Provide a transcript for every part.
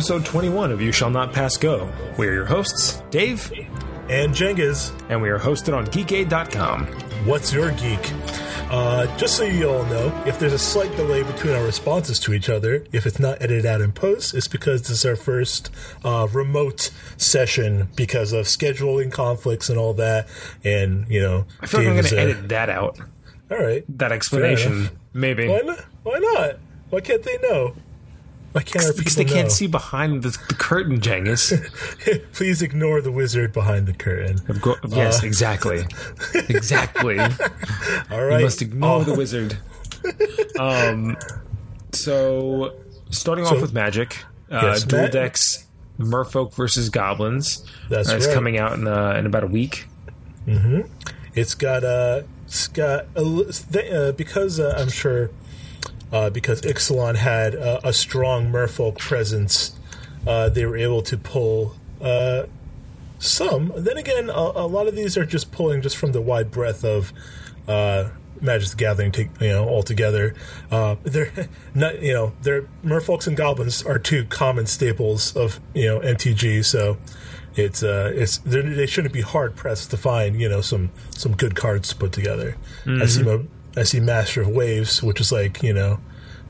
Episode 21 of You Shall Not Pass Go. We are your hosts, Dave, and Cengiz. and we are hosted on geekade.com. What's your geek? Uh, just so you all know, if there's a slight delay between our responses to each other, if it's not edited out in post, it's because this is our first uh, remote session because of scheduling conflicts and all that. And, you know, I feel like I'm going to edit that out, All right. that explanation. Maybe. Why not? Why not? Why can't they know? Why can't our Because people they can't know? see behind the, the curtain, Jengus. Please ignore the wizard behind the curtain. Of go- yes, exactly. Exactly. All You must ignore Oh, the wizard. Um, so, starting So- off with magic, uh, Yes, Duel Matt- Decks Merfolk versus Goblins. That's Uh, it's right. coming out in, uh, in about a week. It's got uh, it's got a, uh, because uh, I'm sure uh, because Ixalan had uh, a strong Merfolk presence, uh, they were able to pull uh, some. Then again, a, a lot of these are just pulling just from the wide breadth of uh, Magic the Gathering, to, you know, altogether. Uh, they're not, you know, they're Merfolks and Goblins are two common staples of you know MTG, so it's uh it's they're- shouldn't be hard pressed to find you know some some good cards to put together. I see my I see Master of Waves, which is like you know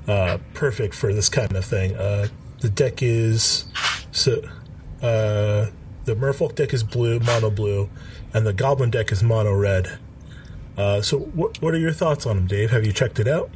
uh, perfect for this kind of thing. Uh, the deck is so uh, the Merfolk deck is blue, mono blue, and the Goblin deck is mono red. Uh, so what what are your thoughts on them, Dave? Have you checked it out?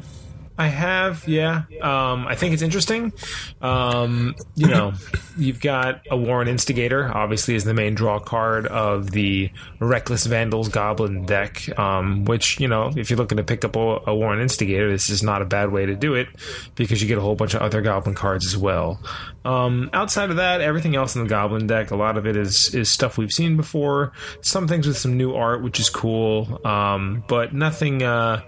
I have, yeah. Um, I think it's interesting. Um, you know, you've got a Warren Instigator, obviously, is the main draw card of the Reckless Vandals Goblin deck. Um, which you know, if you're looking to pick up a, a Warren Instigator, this is not a bad way to do it because you get a whole bunch of other Goblin cards as well. Um, outside of that, everything else in the Goblin deck, a lot of it is is stuff we've seen before. Some things with some new art, which is cool, um, but nothing uh,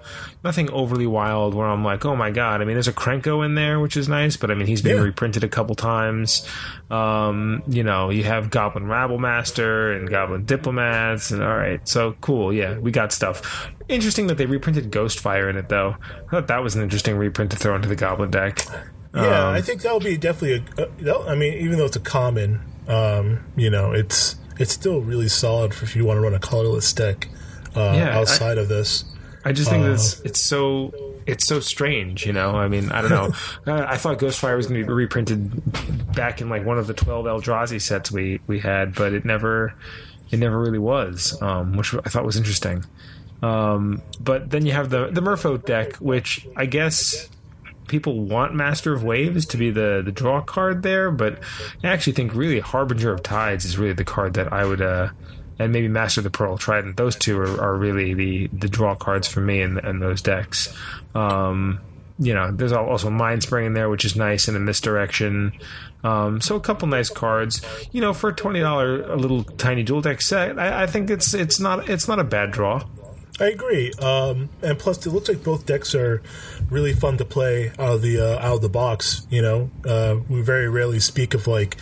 nothing overly wild. Where I'm like, oh my god! I mean, there's a Krenko in there, which is nice, but I mean, he's been Yeah. reprinted a couple times. Um, you know, you have Goblin Rabble Master and Goblin Diplomats, and all right, so cool. Yeah, we got stuff. Interesting that they reprinted Ghostfire in it, though. I thought that was an interesting reprint to throw into the Goblin deck. Yeah, Um, I think that'll be definitely a. that- I mean, even though it's a common, um, you know, it's it's still really solid for if you want to run a colorless deck uh, Yeah, I- outside of this. I just think Uh, that's it's so it's so strange, you know. I mean, I don't know. I I thought Ghostfire was going to be reprinted back in like one of the twelve Eldrazi sets we we had, but it never it never really was, um, which I thought was interesting. Um, but then you have the the Merfolk deck, which I guess people want Master of Waves to be the the draw card there, but I actually think really Harbinger of Tides is really the card that I would uh and maybe Master the Pearl Trident. Those two are, are really the the draw cards for me in, in those decks. Um, you know, there's also Mind Spring in there, which is nice in a misdirection. Um, so a couple nice cards. You know, for a twenty dollar a little tiny duel deck set, I, I think it's it's not it's not a bad draw. I agree, um, and plus it looks like both decks are really fun to play out of the uh, out of the box. You know, uh, we very rarely speak of like,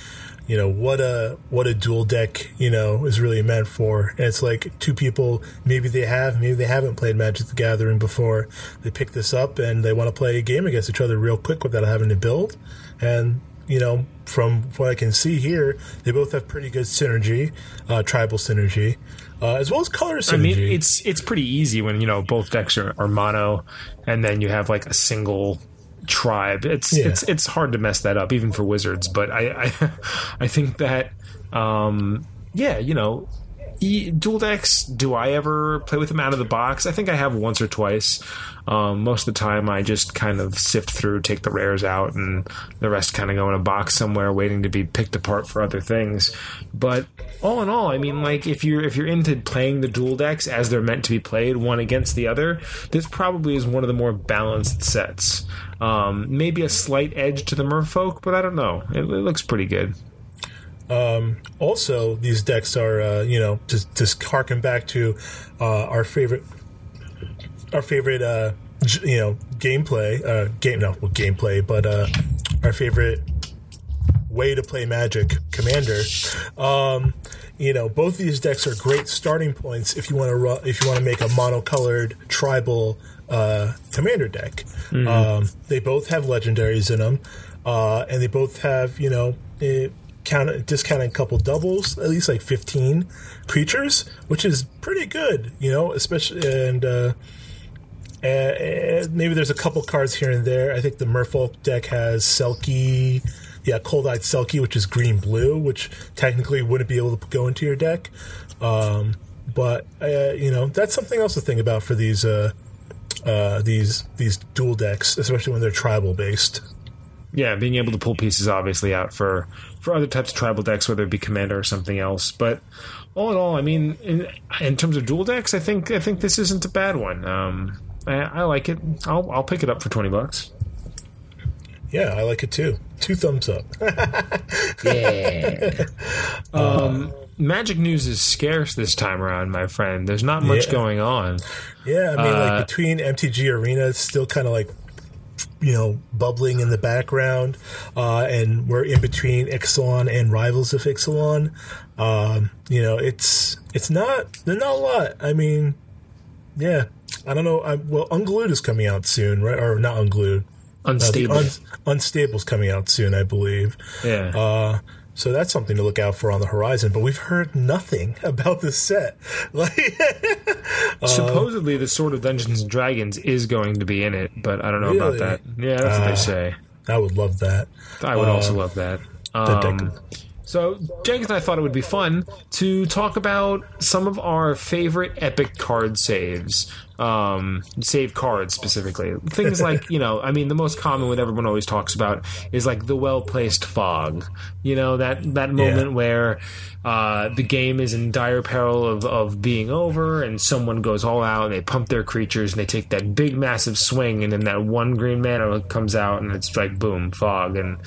you know, what a what a duel deck you know is really meant for. And it's like two people, maybe they have, maybe they haven't played Magic the Gathering before. They pick this up and they want to play a game against each other real quick without having to build. And you know, from what I can see here, they both have pretty good synergy, uh, tribal synergy, uh, as well as color synergy. I mean, it's it's pretty easy when you know both decks are, are mono, and then you have like a single tribe. It's Yeah. it's it's hard to mess that up, even for wizards. But I I, I think that um, yeah, you know. E- duel decks do i ever play with them out of the box i think i have once or twice um, most of the time i just kind of sift through take the rares out and the rest kind of go in a box somewhere waiting to be picked apart for other things. But all in all i mean like if you're if you're into playing the duel decks as they're meant to be played one against the other this probably is one of the more balanced sets. Um, maybe a slight edge to the merfolk but i don't know. It, it looks pretty good. Also these decks are uh, you know just just harken back to uh, our favorite our favorite uh, j- you know gameplay uh, game no well, gameplay but uh, our favorite way to play Magic Commander. Um, you know, both these decks are great starting points if you want to ru- if you want to make a monocolored tribal uh, commander deck. Um, they both have legendaries in them. uh, and they both have you know eh, count discounting a couple doubles, at least like fifteen creatures, which is pretty good, you know, especially and. Uh, and maybe there's a couple cards here and there. I think the Merfolk deck has Selkie, yeah, Cold Eyed Selkie, which is green blue, which technically wouldn't be able to go into your deck. Um, but uh, you know that's something else to think about for these uh, uh, these these duel decks, especially when they're tribal based. Yeah, being able to pull pieces obviously out for for other types of tribal decks, whether it be commander or something else. But all in all, I mean, in, in terms of duel decks, I think I think this isn't a bad one. Um, I, I like it. I'll I'll pick it up for twenty bucks. Yeah, I like it too. Two thumbs up. yeah. um, Magic news is scarce this time around, my friend. There's not much Yeah. going on. Yeah, I mean, Uh, like between MTG Arena, it's still kind of like you know bubbling in the background, uh, and we're in between Ixalan and Rivals of Ixalan. Um, you know, it's it's not there's not a lot. I mean, yeah, I don't know. I, well, Unglued is coming out soon, right? Or not Unglued. Uh, Unstable. Un- Unstable's coming out soon, I believe. yeah. Uh, so that's something to look out for on the horizon. But we've heard nothing about this set. Like, Supposedly, the Sword of Dungeons and Dragons is going to be in it, but I don't know Really? about that. Yeah, that's what Ah. they say. I would love that. I would also love that. That Um, so, Jenkins and I thought it would be fun to talk about some of our favorite epic card saves. Um, save cards specifically. Things like, you know, I mean, the most common one everyone always talks about is like the well placed fog. You know, that, that moment where uh, the game is in dire peril of, of being over and someone goes all out and they pump their creatures and they take that big, massive swing and then that one green mana comes out and it's like, boom, fog. And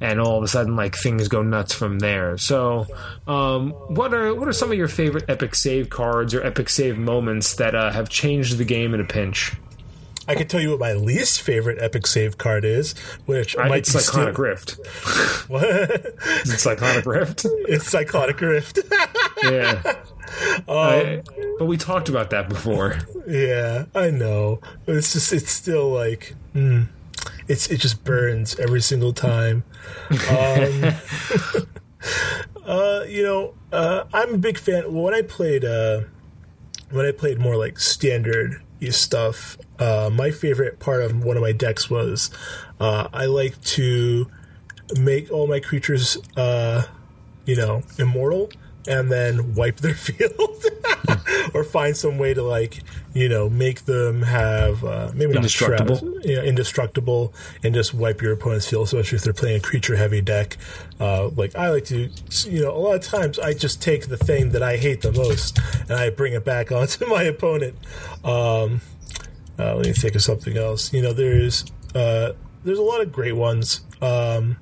and all of a sudden like things go nuts from there. So, um, what are what are some of your favorite epic save cards or epic save moments that uh, have changed the game in a pinch? I can tell you what my least favorite epic save card is, which I, might it's be Cyclonic still- Rift. What? It's Cyclonic Rift. it's Cyclonic Rift. Yeah. Um, I- but we talked about that before. yeah, I know. But It's just it's still like mm, it's it just burns every single time. Um, uh, you know, uh, I'm a big fan. When I played, uh, when I played more like standard stuff, uh, my favorite part of one of my decks was uh, I like to make all my creatures, uh, you know, immortal, and then wipe their field, or find some way to like, you know, make them have uh, maybe not Indestructible. shroud- indestructible, and just wipe your opponent's field, especially if they're playing a creature heavy deck. Uh, like I like to, you know, a lot of times I just take the thing that I hate the most and I bring it back onto my opponent. Um, uh, let me think of something else. You know, there's uh, there's a lot of great ones. Um,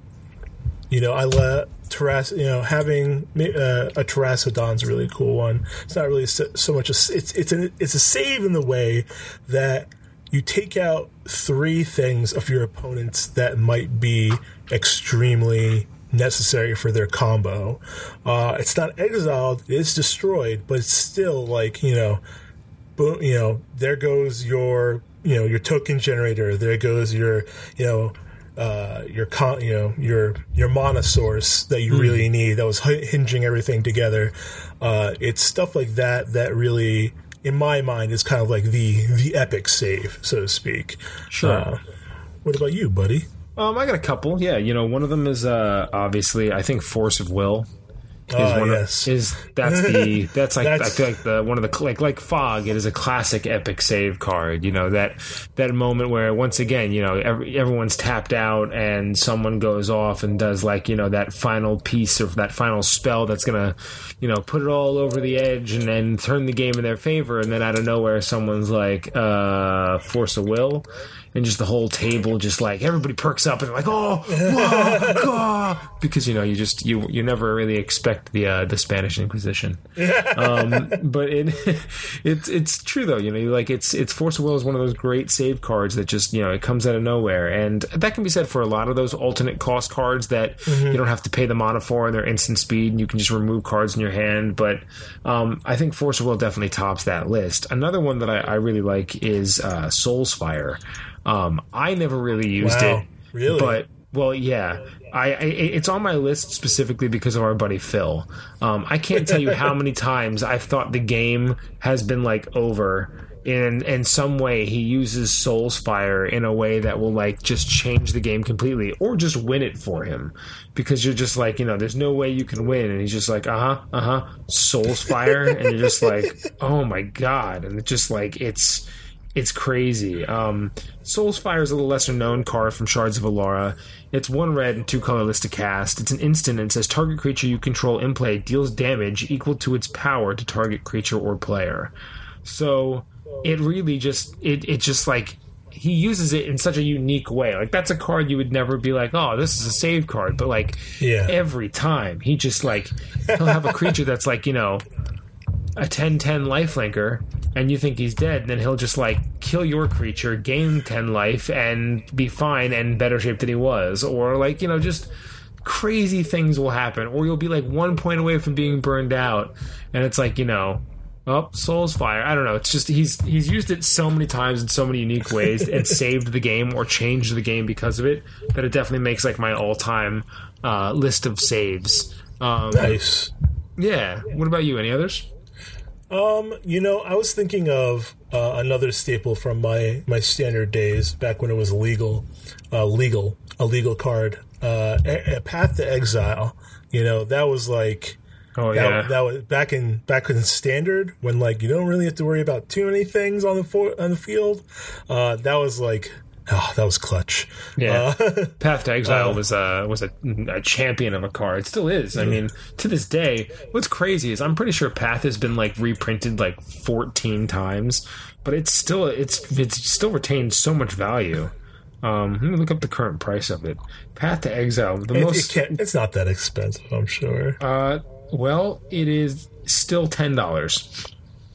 you know, I let Terras, you know, having uh, a Terastodon's a really cool one. It's not really so, so much a it's it's a it's a save in the way that you take out three things of your opponents that might be extremely necessary for their combo. Uh, it's not exiled; it's destroyed, but it's still like you know boom, you know, there goes your, you know, your token generator. There goes your, you know, uh, your con, you know, your your mana source that you really need. That was hinging everything together. Uh, it's stuff like that that really, in my mind, is kind of like the the epic save, so to speak. Sure. Uh, what about you, buddy? Um, I got a couple. Yeah, you know, one of them is uh, obviously I think Force of Will. Is Ah, one of- yes. is that's the that's like That's- I feel like the one of the like like fog. It is a classic epic save card. You know that that moment where once again you know every, everyone's tapped out and someone goes off and does like you know that final piece of that final spell that's gonna you know put it all over the edge and then turn the game in their favor. And then out of nowhere someone's like uh, Force of Will. And just the whole table, just like everybody perks up and like, oh, whoa, ah," because you know you just you you never really expect the uh, the Spanish Inquisition, um, but it it's it's true though. You know, like it's it's Force of Will is one of those great save cards that just you know it comes out of nowhere, and that can be said for a lot of those alternate cost cards that you don't have to pay the mana for, and they're instant speed, and you can just remove cards in your hand. But um, I think Force of Will definitely tops that list. Another one that I, I really like is uh, Soul's Fire. Um, I never really used Wow, it, really? but Well, yeah, I, I, it's on my list specifically because of our buddy Phil. Um, I can't tell you how many times I've thought the game has been like over. In, in some way, he uses Soul's Fire in a way that will like just change the game completely, or just win it for him, because you're just like, you know, there's no way you can win, and he's just like, uh huh, uh huh, Soul's Fire, and you're just like, oh my god, and it's just like it's it's crazy. Um, Soul's Fire is a little lesser known card from Shards of Alara. It's one red and two colorless to cast. It's an instant and says target creature you control in play deals damage equal to its power to target creature or player. So it really just it it just like he uses it in such a unique way. Like that's a card you would never be like, oh, this is a save card, but like Yeah. every time he just like he'll have a creature that's like you know a 10-10 lifelinker and you think he's dead then he'll just like kill your creature gain 10 life and be fine and better shape than he was or like you know just crazy things will happen or you'll be like one point away from being burned out and it's like you know Oh, Soul's Fire. I don't know. It's just he's he's used it so many times in so many unique ways and saved the game or changed the game because of it that it definitely makes like my all time uh, list of saves. Um, Nice. yeah. What about you? Any others? Um, you know, I was thinking of uh, another staple from my my standard days back when it was legal, uh, legal, a legal card. Uh, a, a Path to Exile. You know, that was like Oh that, yeah. that was back in back in standard when like you don't really have to worry about too many things on the for, on the field. Uh, that was like. Oh, that was clutch. Yeah, Uh, Path to Exile was a was a, a champion of a card. It still is. I mean, to this day, what's crazy is I'm pretty sure Path has been like reprinted like 14 times, but it's still it's it's still retained so much value. Um, let me look up the current price of it. Path to Exile, the it, most. it it's not that expensive, I'm sure. Uh, well, it is still ten dollars.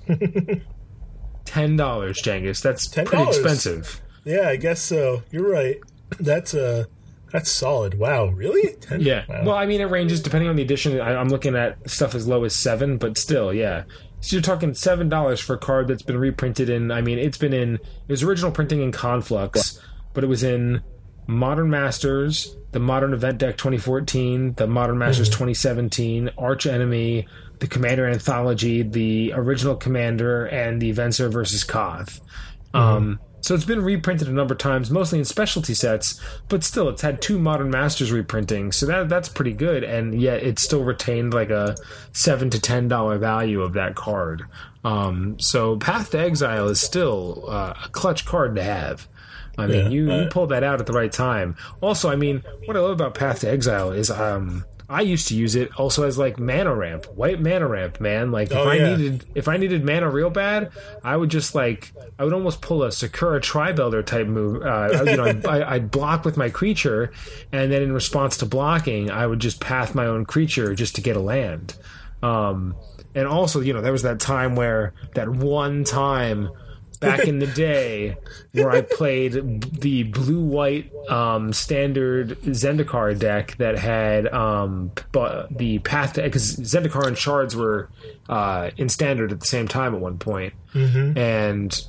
ten dollars, Jengus. That's pretty $10? expensive. Yeah, I guess so. You're right. That's uh that's solid. Wow, really? Ten? Yeah. Wow. Well, I mean, it ranges depending on the edition. I, I'm looking at stuff as low as seven, but still, yeah. So you're talking seven dollars for a card that's been reprinted in. I mean, it's been in. It was original printing in Conflux, but it was in Modern Masters, the Modern Event Deck 2014, the Modern Masters 2017, Arch Enemy, the Commander Anthology, the original Commander, and the Venser versus Koth. Um, so it's been reprinted a number of times, mostly in specialty sets, but still, it's had two Modern Masters reprinting, so that that's pretty good, and yet it still retained like a seven to ten dollar value of that card. Um, so Path to Exile is still uh, a clutch card to have. I mean, Yeah, you, you pulled that out at the right time. Also, I mean, what I love about Path to Exile is um, I used to use it also as like mana ramp, white mana ramp, man. Like if Oh, I yeah. needed if I needed mana real bad, I would just like I would almost pull a Sakura-Tribe Elder type move. Uh, you know, I'd, I- I'd block with my creature, and then in response to blocking, I would just path my own creature just to get a land. Um, and also, you know, there was that time where that one time back in the day where I played the blue white um, standard Zendikar deck that had um, bu- the path to because Zendikar and shards were uh, in standard at the same time at one point. and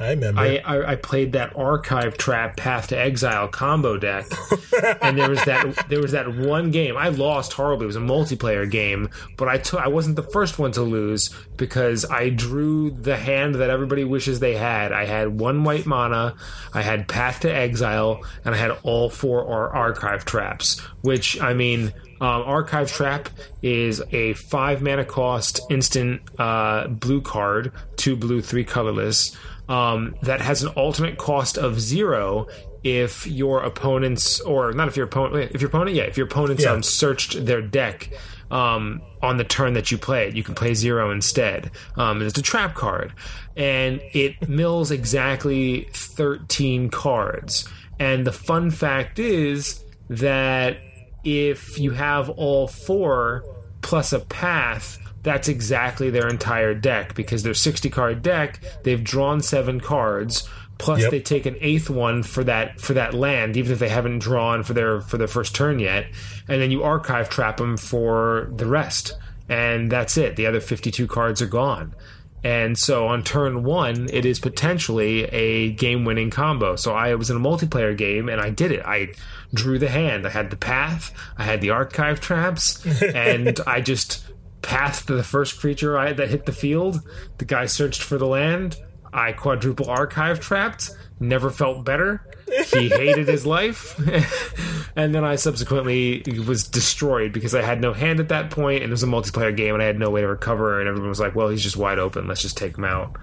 I remember. I, I, I played that archive trap path to exile combo deck and there was that there was that one game. I lost horribly. It was a multiplayer game but I took I wasn't the first one to lose because I drew the hand that everybody wishes they had. I had one white mana I had path to exile and I had all four ar- archive traps which I mean um, Archive Trap is a five mana cost instant uh, blue card, two blue, three colorless, um, that has an alternate cost of zero if your opponents, or not if your opponent, if your opponent, yeah, if your opponents Yeah. um, searched their deck um, on the turn that you play it, you can play zero instead. Um, and it's a trap card, and it mills exactly thirteen cards. And the fun fact is that if you have all four plus a path, that's exactly their entire deck because their 60 card deck, they've drawn seven cards. Plus, Yep. they take an eighth one for that for that land, even if they haven't drawn for their for their first turn yet, and then you archive trap them for the rest, and that's it. The other fifty two cards are gone, And so on turn one, it is potentially a game winning combo. So I was in a multiplayer game and I did it. I drew the hand. I had the path, I had the archive traps, and I just pathed the first creature I, that hit the field. The guy searched for the land. I quadruple archive trapped. Never felt better. He hated his life. and then I subsequently was destroyed because I had no hand at that point and it was a multiplayer game and I had no way to recover. And everyone was like, well, he's just wide open. Let's just take him out.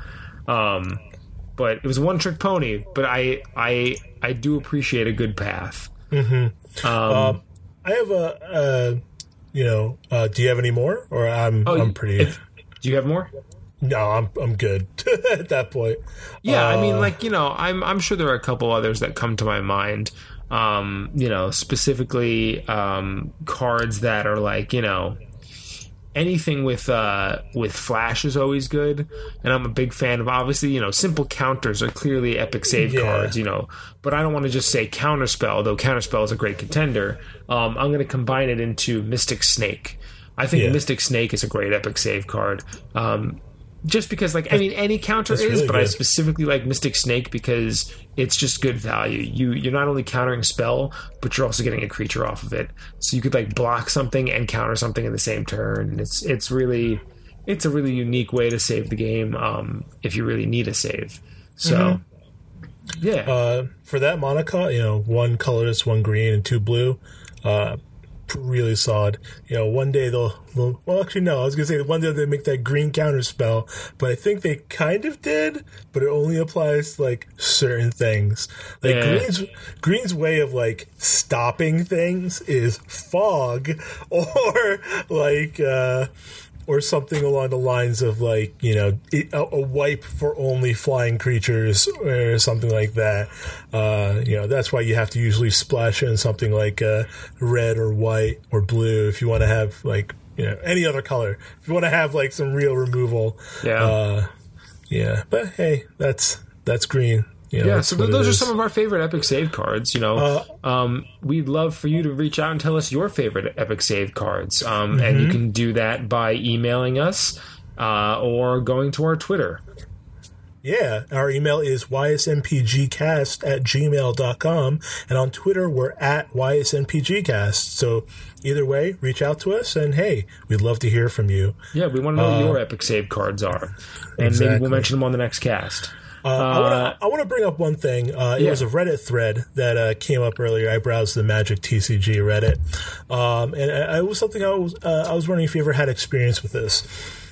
Um, but it was one trick pony. But I, I, I do appreciate a good path. Mm-hmm. Um, um, I have a, uh, you know, uh, do you have any more, or I'm oh, I'm pretty. If, do you have more? No, I'm I'm good at that point. Yeah, uh, I mean, uh, like you know, I'm I'm sure there are a couple others that come to my mind. Um, you know, specifically um, cards that are like you know anything with uh, with flash is always good, and I'm a big fan of. Obviously, you know, simple counters are clearly epic save yeah. cards. You know, but I don't want to just say counterspell, though counterspell is a great contender. Um, I'm going to combine it into Mystic Snake. I think yeah. Mystic Snake is a great epic save card. Um, just because like I mean any counter That's is, really but good. I specifically like Mystic Snake because it's just good value. You you're not only countering spell, but you're also getting a creature off of it. So you could like block something and counter something in the same turn. And it's it's really it's a really unique way to save the game um, if you really need a save. So mm-hmm. yeah. Uh, for that mana cost, you know, one colorless, one green, and two blue. Uh, really solid. You know, one day they'll, they'll, well, actually, no, I was gonna say one day they make that green counter spell, but I think they kind of did, but it only applies to like certain things. Like yeah. Green's Green's way of like stopping things is fog or like uh or something along the lines of like you know a, a wipe for only flying creatures or something like that. Uh, you know that's why you have to usually splash in something like uh, red or white or blue if you want to have like you know any other color if you want to have like some real removal. Yeah. Uh, yeah, but hey, that's that's green. You know, yeah, so those are some of our favorite epic save cards. You know, uh, um, we'd love for you to reach out and tell us your favorite epic save cards, um, mm-hmm. and you can do that by emailing us uh, or going to our Twitter. Yeah, our email is ysnpgcast at gmail.com, and on Twitter, we're at ysnpgcast. So either way, reach out to us, and hey, we'd love to hear from you. Yeah, we want to know uh, what your epic save cards are, and exactly. maybe we'll mention them on the next cast. Uh, uh, I want to bring up one thing. Uh, it yeah. was a Reddit thread that uh, came up earlier. I browsed the Magic TCG Reddit, um, and it was something I was uh, I was wondering if you ever had experience with this.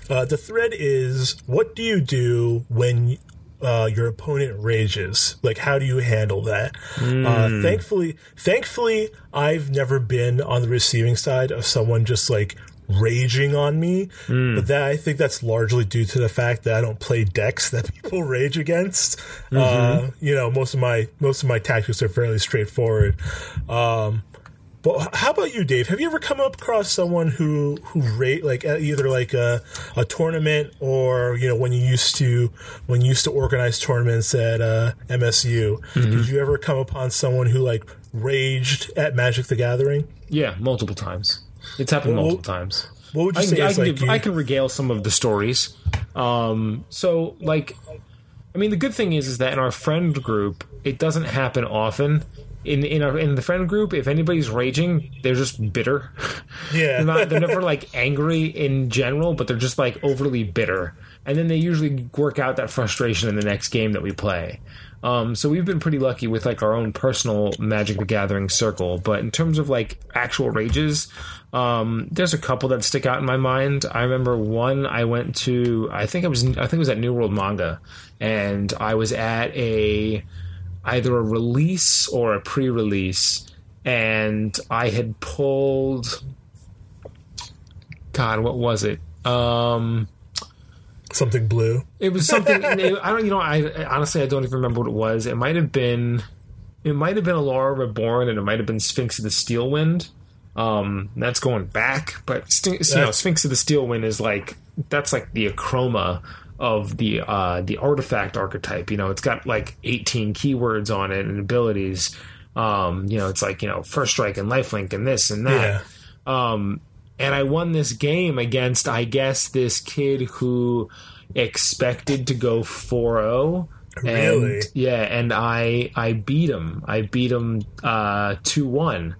Uh, the thread is: What do you do when your opponent rages? Like, how do you handle that? Mm. thankfully, thankfully, I've never been on the receiving side of someone just like raging on me. Mm. But that I think that's largely due to the fact that I don't play decks that people rage against. Mm-hmm. Uh, you know, most of my most of my tactics are fairly straightforward. Um, but how about you, Dave? Have you ever come up across someone who who rate like either like a, a tournament or you know when you used to when you used to organize tournaments at uh, MSU? Mm-hmm. Did you ever come upon someone who like raged at Magic the Gathering? Yeah, multiple times. It's happened well, multiple times. What would you I say? I can, like give, I can regale some of the stories. Um, so, like, I mean, the good thing is, is that in our friend group, it doesn't happen often. In in our, in the friend group, if anybody's raging, they're just bitter. Yeah, they're, not, they're never like angry in general, but they're just like overly bitter, and then they usually work out that frustration in the next game that we play. Um, so we've been pretty lucky with like our own personal Magic the Gathering circle. But in terms of like actual rages, um, there's a couple that stick out in my mind. I remember one I went to. I think it was. I think it was at New World Manga, and I was at a either a release or a pre-release, and I had pulled. God, what was it? Um, something blue. It was something. I don't. You know. I honestly I don't even remember what it was. It might have been. It might have been Alara Reborn, and it might have been Sphinx of the Steel Wind. Um, that's going back, but you know, Sphinx of the Steel Wind is like that's like the Akroma of the uh, the artifact archetype. You know, it's got like 18 keywords on it and abilities. Um, you know, it's like you know, first strike and lifelink and this and that. Yeah. Um, and I won this game against, I guess, this kid who expected to go 4-0 Really? and yeah and i i beat him i beat him uh 2-1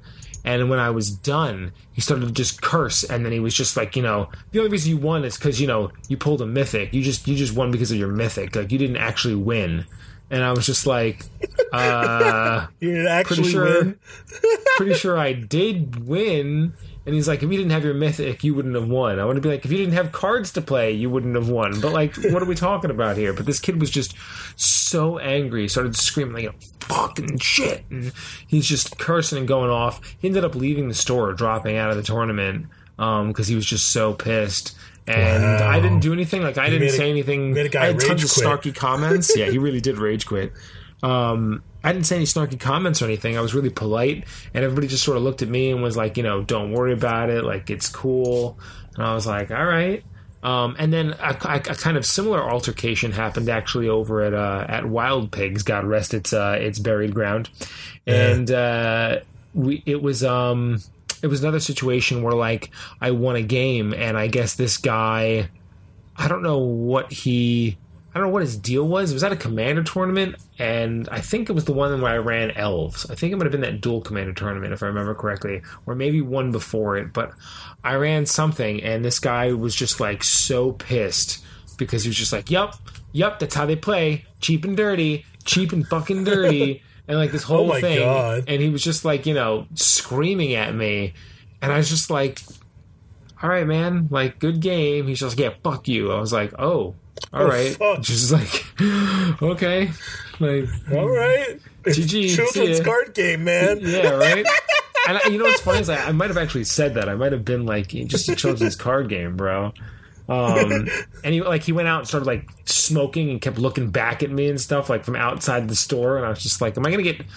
and when i was done he started to just curse and then he was just like you know the only reason you won is because you know you pulled a mythic you just you just won because of your mythic like you didn't actually win and i was just like uh You didn't actually pretty sure. win. pretty sure I did win. And he's like, if you didn't have your mythic, you wouldn't have won. I want to be like, if you didn't have cards to play, you wouldn't have won. But like, what are we talking about here? But this kid was just so angry, he started screaming like, fucking shit. And he's just cursing and going off. He ended up leaving the store, dropping out of the tournament because he was just so pissed. And Wow. I didn't do anything. Like, I didn't a- say anything. a guy I had tons of snarky comments. yeah, he really did rage quit. Um, I didn't say any snarky comments or anything. I was really polite, and everybody just sort of looked at me and was like, you know, don't worry about it. Like, it's cool. And I was like, all right. Um, and then a, a, a kind of similar altercation happened actually over at uh, at Wild Pigs. God rest its uh, its buried ground, and uh, we it was um it was another situation where like I won a game, and I guess this guy I don't know what he I don't know what his deal was. Was at a commander tournament, and I think it was the one where I ran elves. I think it might have been that duel commander tournament, if I remember correctly, or maybe one before it. But I ran something, and this guy was just like so pissed because he was just like, "Yup, yup, that's how they play, cheap and dirty, cheap and fucking dirty," and like this oh whole my thing. God. And he was just like, you know, screaming at me, and I was just like, all right, man, like good game. He's just like, yeah, fuck you. I was like, oh, all Oh, right, fuck. just like, okay, like, All right. It's GG, children's card game, man. yeah, right. And I, you know what's funny is I, I might have actually said that. I might have been like, just a children's card game, bro. Um, and he like he went out and started like smoking and kept looking back at me and stuff like from outside the store, and I was just like, am I gonna get? Am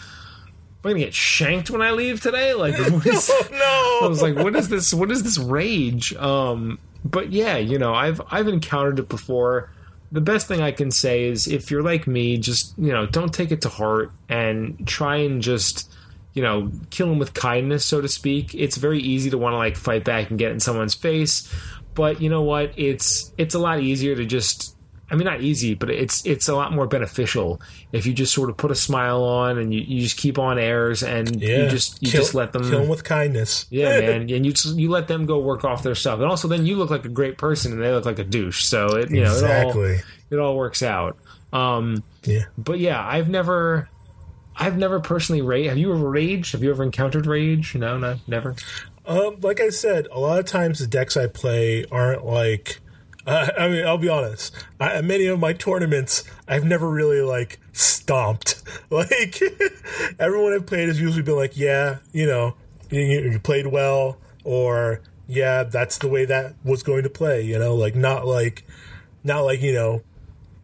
I gonna get shanked when I leave today? Like, what is? Oh, no. I was like, what is this? What is this rage? Um, but yeah, you know, I've I've encountered it before. The best thing I can say is if you're like me, just you know, don't take it to heart and try and just you know kill them with kindness, so to speak. It's very easy to want to like fight back and get in someone's face, but you know what? It's it's a lot easier to just. I mean, not easy, but it's it's a lot more beneficial if you just sort of put a smile on and you, you just keep on airs and yeah. you just you kill, just let them kill 'em with kindness. yeah, man, and you just, you let them go work off their stuff, and also then you look like a great person, and they look like a douche. So it you know it all it all works out. Um, Yeah. but yeah, I've never, I've never personally raged. Have you ever raged? Have you ever encountered rage? No, no, never. Um, like I said, a lot of times the decks I play aren't like. Uh, I mean, I'll be honest. I, many of my tournaments, I've never really like stomped. Like everyone I've played has usually been like, "Yeah, you know, you, you played well," or "Yeah, that's the way that was going to play." You know, like not like, not like you know,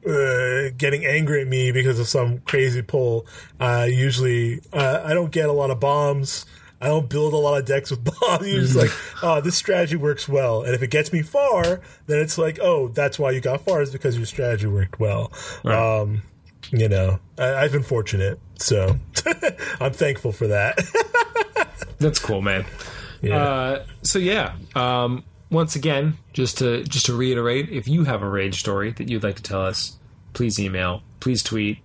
uh, getting angry at me because of some crazy pull. Uh, usually, uh, I don't get a lot of bombs. I don't build a lot of decks with bombs. You're just like, oh, this strategy works well. And if it gets me far, then it's like, oh, that's why you got far is because your strategy worked well. Um, you know, I, I've been fortunate, so I'm thankful for that. That's cool, man. Yeah. Uh, so yeah, um, once again, just to just to reiterate, if you have a rage story that you'd like to tell us, please email, please tweet,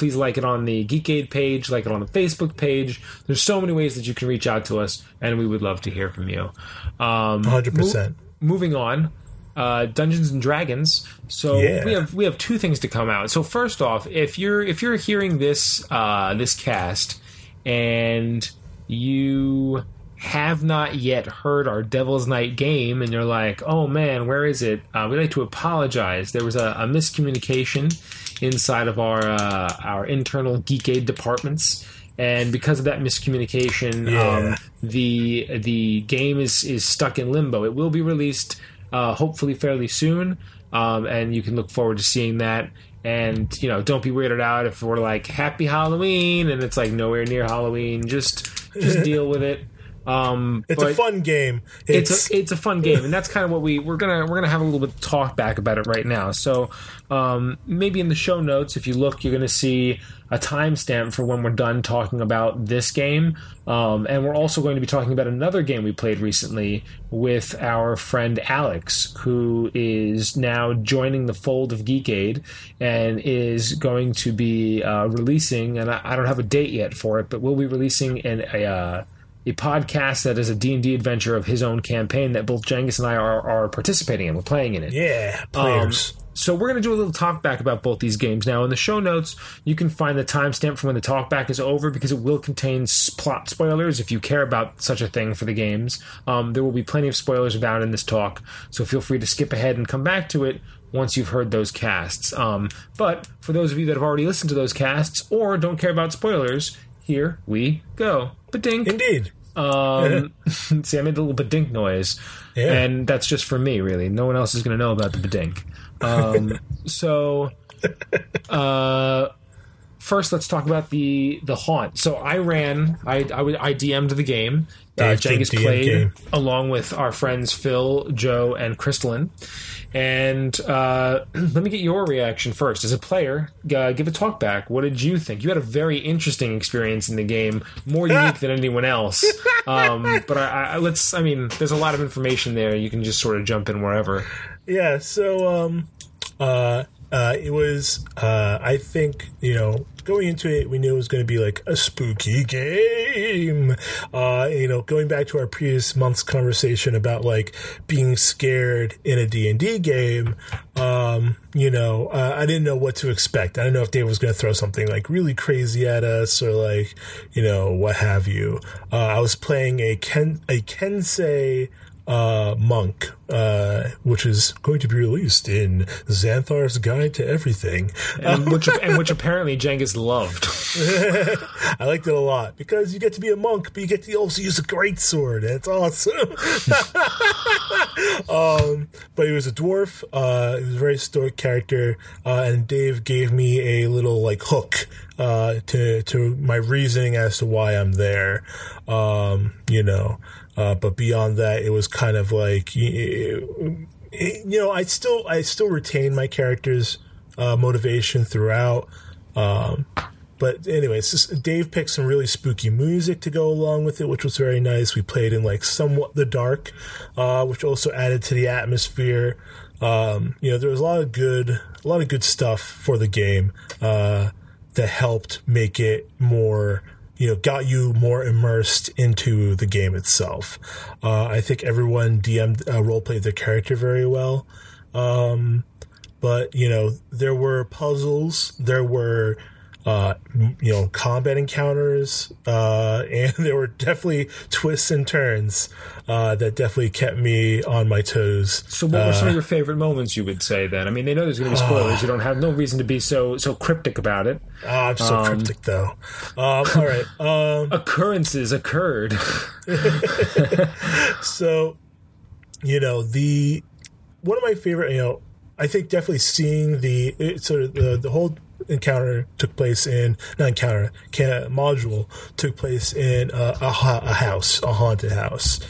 please like it on the Geekade page, like it on the Facebook page. There's so many ways that you can reach out to us, and we would love to hear from you. Um, 100%. moving on uh, Dungeons and Dragons. So Yeah. we have we have two things to come out. So first off, if you're if you're hearing this uh, this cast and you have not yet heard our Devil's Night game, and you're like, "Oh man, where is it?" Uh, we'd like to apologize. There was a, a miscommunication inside of our uh, our internal Geekade departments. And because of that miscommunication, Yeah. um, the the game is is stuck in limbo. It will be released uh, hopefully fairly soon, um, and you can look forward to seeing that. And you know, don't be weirded out if we're like Happy Halloween and it's like nowhere near Halloween. Just just deal with it. Um, it's a fun game. It's it's a, it's a fun game, and that's kind of what we we're gonna we're gonna have a little bit of talk back about it right now. So um, maybe in the show notes, if you look, you're gonna see a timestamp for when we're done talking about this game, um, and we're also going to be talking about another game we played recently with our friend Alex, who is now joining the fold of Geekade and is going to be uh, releasing, and I, I, don't have a date yet for it, but we'll be releasing an, a. Uh, a podcast that is a D&D adventure of his own campaign that both Jengus and I are, are participating in. We're playing in it. Yeah, players. Um, so we're going to do a little talk back about both these games. Now, in the show notes, you can find the timestamp for when the talk back is over because it will contain plot spoilers if you care about such a thing for the games. Um, there will be plenty of spoilers about in this talk, so feel free to skip ahead and come back to it once you've heard those casts. Um, but for those of you that have already listened to those casts or don't care about spoilers, here we go. Badink. Indeed. Um, see, I made a little badink noise, yeah. and that's just for me, really. No one else is going to know about the badink. Um, so, uh, first, let's talk about the the haunt. So, I ran, I I, I DM'd the game. Uh, Jengus played along with our friends Phil, Joe, and Crystalline. And uh, let me get your reaction first. As a player, uh, give a talk back. What did you think? You had a very interesting experience in the game, more unique than anyone else. Um, but I, I, let's. I mean, there's a lot of information there. You can just sort of jump in wherever. Yeah. So, um, uh, uh, it was. Uh, I think you know going into it, we knew it was going to be like a spooky game. Uh, you know, going back to our previous month's conversation about like being scared in a D&D game, um, you know, uh, I didn't know what to expect. I didn't know if Dave was going to throw something like really crazy at us or like, you know, what have you. Uh, I was playing a Ken, a Kensei, uh, Monk, uh, which is going to be released in Xanathar's Guide to Everything, and which and which apparently Jengus loved. I liked it a lot because you get to be a monk, but you get to also use a great sword. It's awesome. um, but he was a dwarf. Uh, he was a very stoic character, uh, and Dave gave me a little like hook uh, to to my reasoning as to why I'm there. Um, you know. Uh, but beyond that, it was kind of like you, know, I still I still retain my character's uh, motivation throughout. Um, but anyways, Dave picked some really spooky music to go along with it, which was very nice. We played in like somewhat the dark, uh, which also added to the atmosphere. Um, you know, there was a lot of good, a lot of good stuff for the game uh, that helped make it more you know got you more immersed into the game itself. Uh, I think everyone DM'd uh, role played their character very well. Um, but you know there were puzzles, there were uh, you know, combat encounters, uh, and there were definitely twists and turns uh, that definitely kept me on my toes. So, what were some of uh, your favorite moments? You would say then. I mean, they know there's going to be spoilers. you don't have no reason to be so so cryptic about it. Oh, I'm so um, cryptic though. Um, all right, um, occurrences occurred. so, you know, the one of my favorite, you know, I think definitely seeing the sort of the, the whole encounter took place in not encounter can, module took place in a, a, a, house, a haunted house.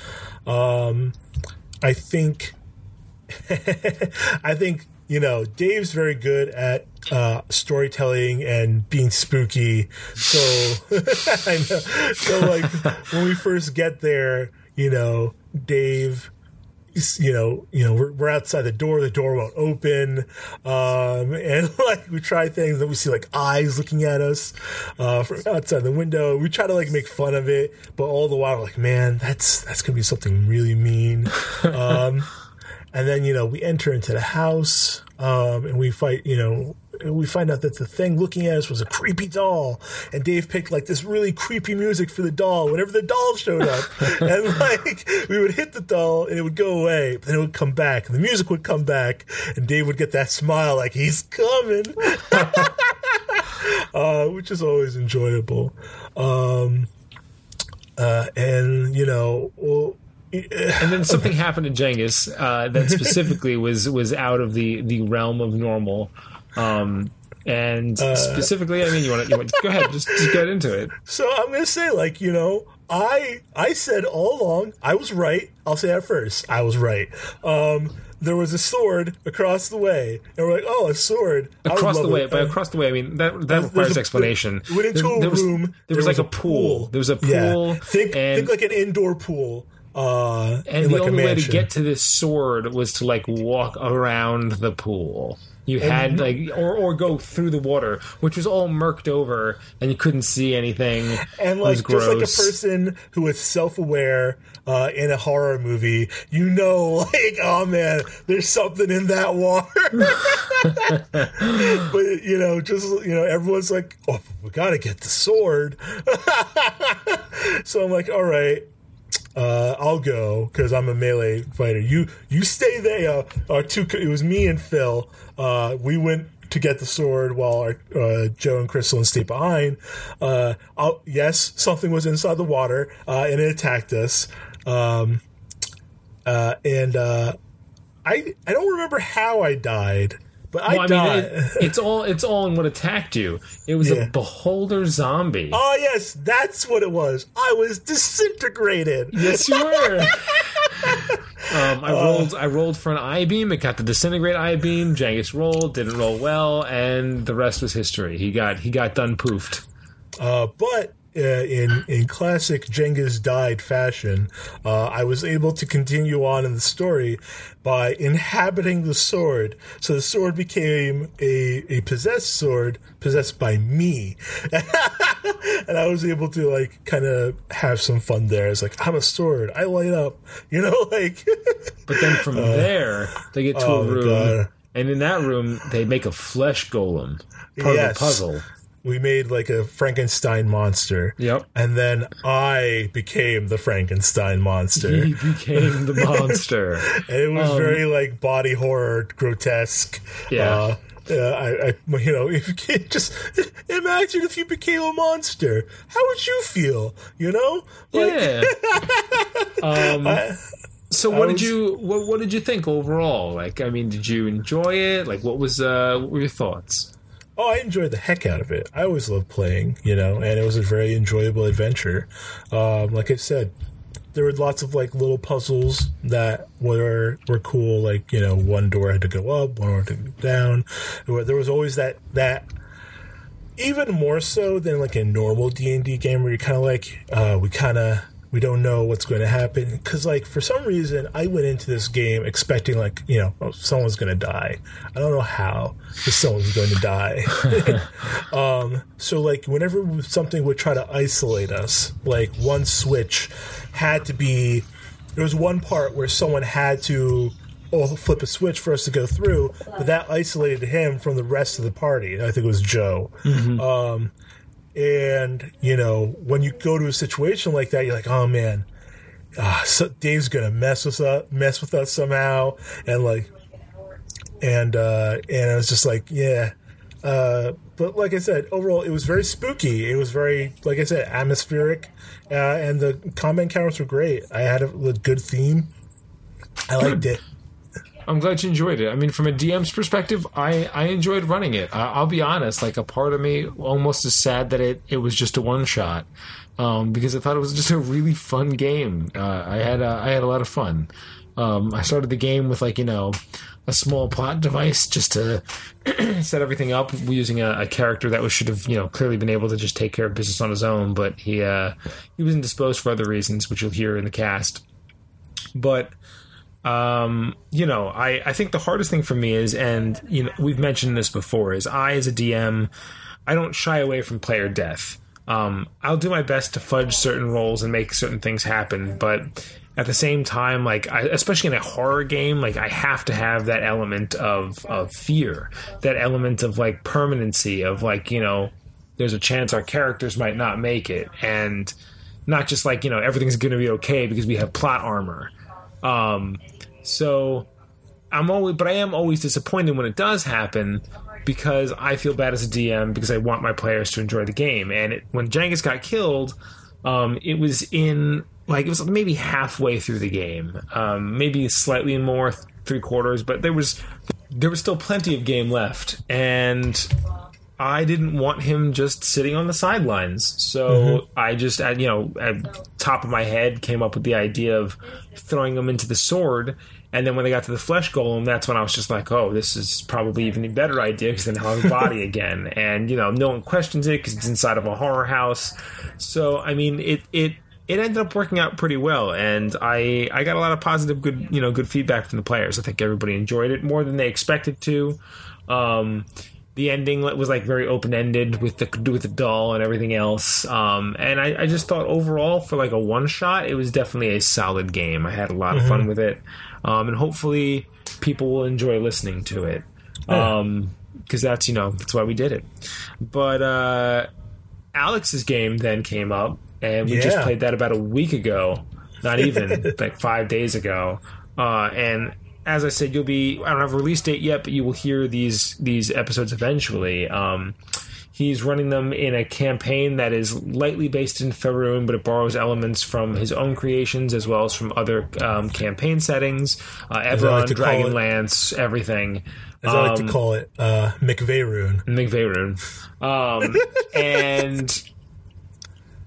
Um, I think, I think you know Dave's very good at uh, storytelling and being spooky. So I know, so like when we first get there, you know, Dave you know, you know, we're, we're outside the door, the door won't open. Um, and like we try things and we see like eyes looking at us, uh, from outside the window. We try to like make fun of it, but all the while, like, man, that's, that's to be something really mean. Um, and then, you know, we enter into the house, um, and we fight, you know, we find out that the thing looking at us was a creepy doll, and Dave picked like this really creepy music for the doll whenever the doll showed up, and like we would hit the doll and it would go away, but then it would come back, and the music would come back, and Dave would get that smile like he's coming, uh, which is always enjoyable. Um, uh, and you know, well, and then something happened to Jengus uh, that specifically was was out of the the realm of normal. Um, and uh, specifically, I mean, you want to you go ahead, just, just get into it. So I'm going to say, like, you know, I I said all along I was right. I'll say that first. I was right. Um, there was a sword across the way, and we're like, "Oh, a sword!" across the way. It. But across the way, I mean that that requires a, explanation. We went into there, a there room. Was, there, was, like a pool. There was a pool. Yeah. Think think like an indoor pool. Uh, and the like only way to get to this sword was to like walk around the pool. You had like, or or go through the water, which was all murked over, and you couldn't see anything. And like, just like a person who is self-aware uh, in a horror movie, you know, like, oh man, there's something in that water. but you know, just you know, everyone's like, oh, we gotta get the sword. so I'm like, all right, uh, I'll go because I'm a melee fighter. You you stay there. Uh, our two. It was me and Phil. Uh, we went to get the sword while our, uh, Joe and Crystal stayed behind. Uh, yes, something was inside the water uh, and it attacked us. Um, uh, and uh, I I don't remember how I died. But well, I, I died. Mean, it, it's all it's all in what attacked you. It was yeah. a beholder zombie. Oh yes, that's what it was. I was disintegrated. Yes, you were. um, I uh, rolled. I rolled for an eye beam. It got the disintegrate eye beam. Jangus rolled, didn't roll well, and the rest was history. He got he got done poofed. Uh, but uh, in in classic Cengiz died fashion, uh, I was able to continue on in the story by inhabiting the sword. So the sword became a, a possessed sword, possessed by me, and I was able to like kind of have some fun there. It's like I'm a sword, I light up, you know, like. but then from uh, there, they get to oh a room. And in that room, they make a flesh golem, part yes. of the puzzle we made like a Frankenstein monster. Yep. And then I became the Frankenstein monster. He became the monster. and it was um, very like body horror, grotesque. Yeah. Uh, uh, I, I, you know, if you can't just imagine if you became a monster, how would you feel? You know, like, yeah. um, I, so what was, did you what, what did you think overall? Like, I mean, did you enjoy it? Like, what was uh, what were your thoughts? Oh, I enjoyed the heck out of it. I always loved playing, you know, and it was a very enjoyable adventure. Um, like I said, there were lots of like little puzzles that were were cool. Like you know, one door had to go up, one door had to go down. There was always that that even more so than like a normal D and D game where you kind of like uh, we kind of we don't know what's going to happen because like for some reason i went into this game expecting like you know oh, someone's going to die i don't know how but someone's going to die um, so like whenever something would try to isolate us like one switch had to be there was one part where someone had to oh, flip a switch for us to go through, but that isolated him from the rest of the party. I think it was Joe. Mm-hmm. Um, and, you know, when you go to a situation like that, you're like, oh man, uh, so Dave's gonna mess with us, mess with us somehow, and like, and uh, and I was just like, yeah. Uh, but like I said, overall, it was very spooky. It was very, like I said, atmospheric, uh, and the combat encounters were great. I had a, a good theme. I liked it. I'm glad you enjoyed it. I mean, from a DM's perspective, I, I enjoyed running it. I, will be honest, like a part of me almost is sad that it, it was just a one shot, um, because I thought it was just a really fun game. Uh, I had I had a lot of fun. Um, I started the game with like you know a small plot device just to set everything up using a, a, character that was should have you know clearly been able to just take care of business on his own, but he uh, he was indisposed for other reasons, which you'll hear in the cast. But um, you know, I, I think the hardest thing for me is, and you know, we've mentioned this before, is I as a DM, I don't shy away from player death. Um, I'll do my best to fudge certain roles and make certain things happen, but at the same time, like I, especially in a horror game, like I have to have that element of of fear, that element of like permanency, of like you know, there's a chance our characters might not make it, and not just like you know everything's going to be okay because we have plot armor. Um, so I'm always, but I am always disappointed when it does happen because I feel bad as a DM because I want my players to enjoy the game. And it, when Jangus got killed, um, it was in like it was maybe halfway through the game, um, maybe slightly more, three quarters, but there was there was still plenty of game left, and I didn't want him just sitting on the sidelines. So I just, at, you know, at top of my head, came up with the idea of throwing him into the sword. And then when they got to the flesh golem, that's when I was just like, oh, this is probably even a better idea because then I'll have a body again. And, you know, no one questions it because it's inside of a horror house. So, I mean, it, it, it ended up working out pretty well, and I I got a lot of positive, good you know, good feedback from the players. I think everybody enjoyed it more than they expected to. Um, the ending was like very open ended with the with the doll and everything else. Um, and I, I, just thought overall for like a one shot, it was definitely a solid game. I had a lot of mm-hmm. fun with it, um, and hopefully people will enjoy listening to it. Um, because that's you know that's why we did it. But uh, Alex's game then came up, and we yeah. just played that about a week ago. Not even like five days ago. Uh, and as I said, you'll be I don't have a release date yet, but you will hear these these episodes eventually. Um, he's running them in a campaign that is lightly based in Faerun, but it borrows elements from his own creations as well as from other um, campaign settings. Uh, Eberron, like Dragonlance, everything. As I like to um, call it, uh, McVeyrun. McVeyrun. Um, and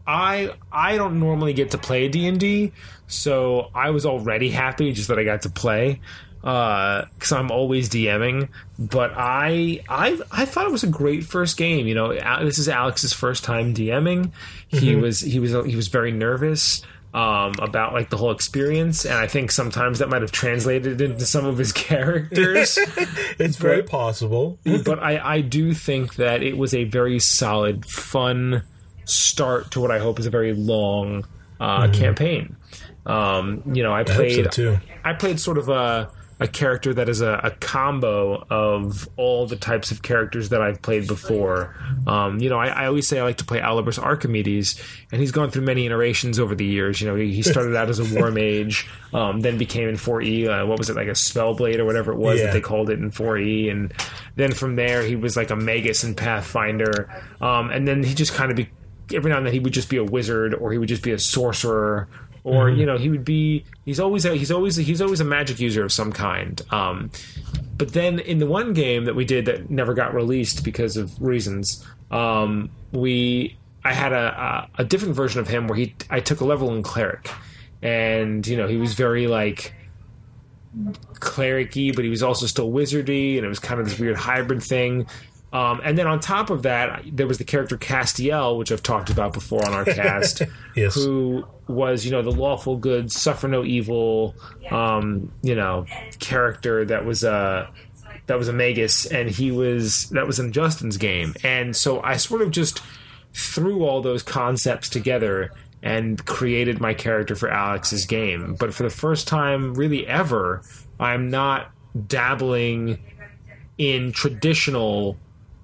I I don't normally get to play D and D, so I was already happy just that I got to play because uh, I'm always DMing. But I I I thought it was a great first game. You know, this is Alex's first time DMing. He mm-hmm. was he was he was very nervous. Um, about like the whole experience, and I think sometimes that might have translated into some of his characters. it's very possible, but I, I do think that it was a very solid, fun start to what I hope is a very long uh, mm-hmm. campaign. Um, you know, I played. I, so I played sort of a a character that is a, a, combo of all the types of characters that I've played before. Um, you know, I, I, always say I like to play Alibris Archimedes, and he's gone through many iterations over the years. You know, he, he started out as a war mage, um, then became in 4E, uh, what was it, like a Spellblade or whatever it was yeah. that they called it in 4E, and then from there he was like a Magus in Pathfinder, um, and then he just kind of be, every now and then he would just be a wizard or he would just be a sorcerer or mm-hmm. you know he would be he's always a, he's always a, he's always a magic user of some kind. Um, but then in the one game that we did that never got released because of reasons um, we I had a, a, a different version of him where he I took a level in cleric. And you know he was very like clericy but he was also still wizardy and it was kind of this weird hybrid thing um, and then on top of that, there was the character Castiel, which I've talked about before on our cast, yes. who was, you know, the lawful good, suffer no evil, um, you know, character that was a that was a Magus, and he was that was in Justin's game, and so I sort of just threw all those concepts together and created my character for Alex's game. But for the first time, really ever, I'm not dabbling in traditional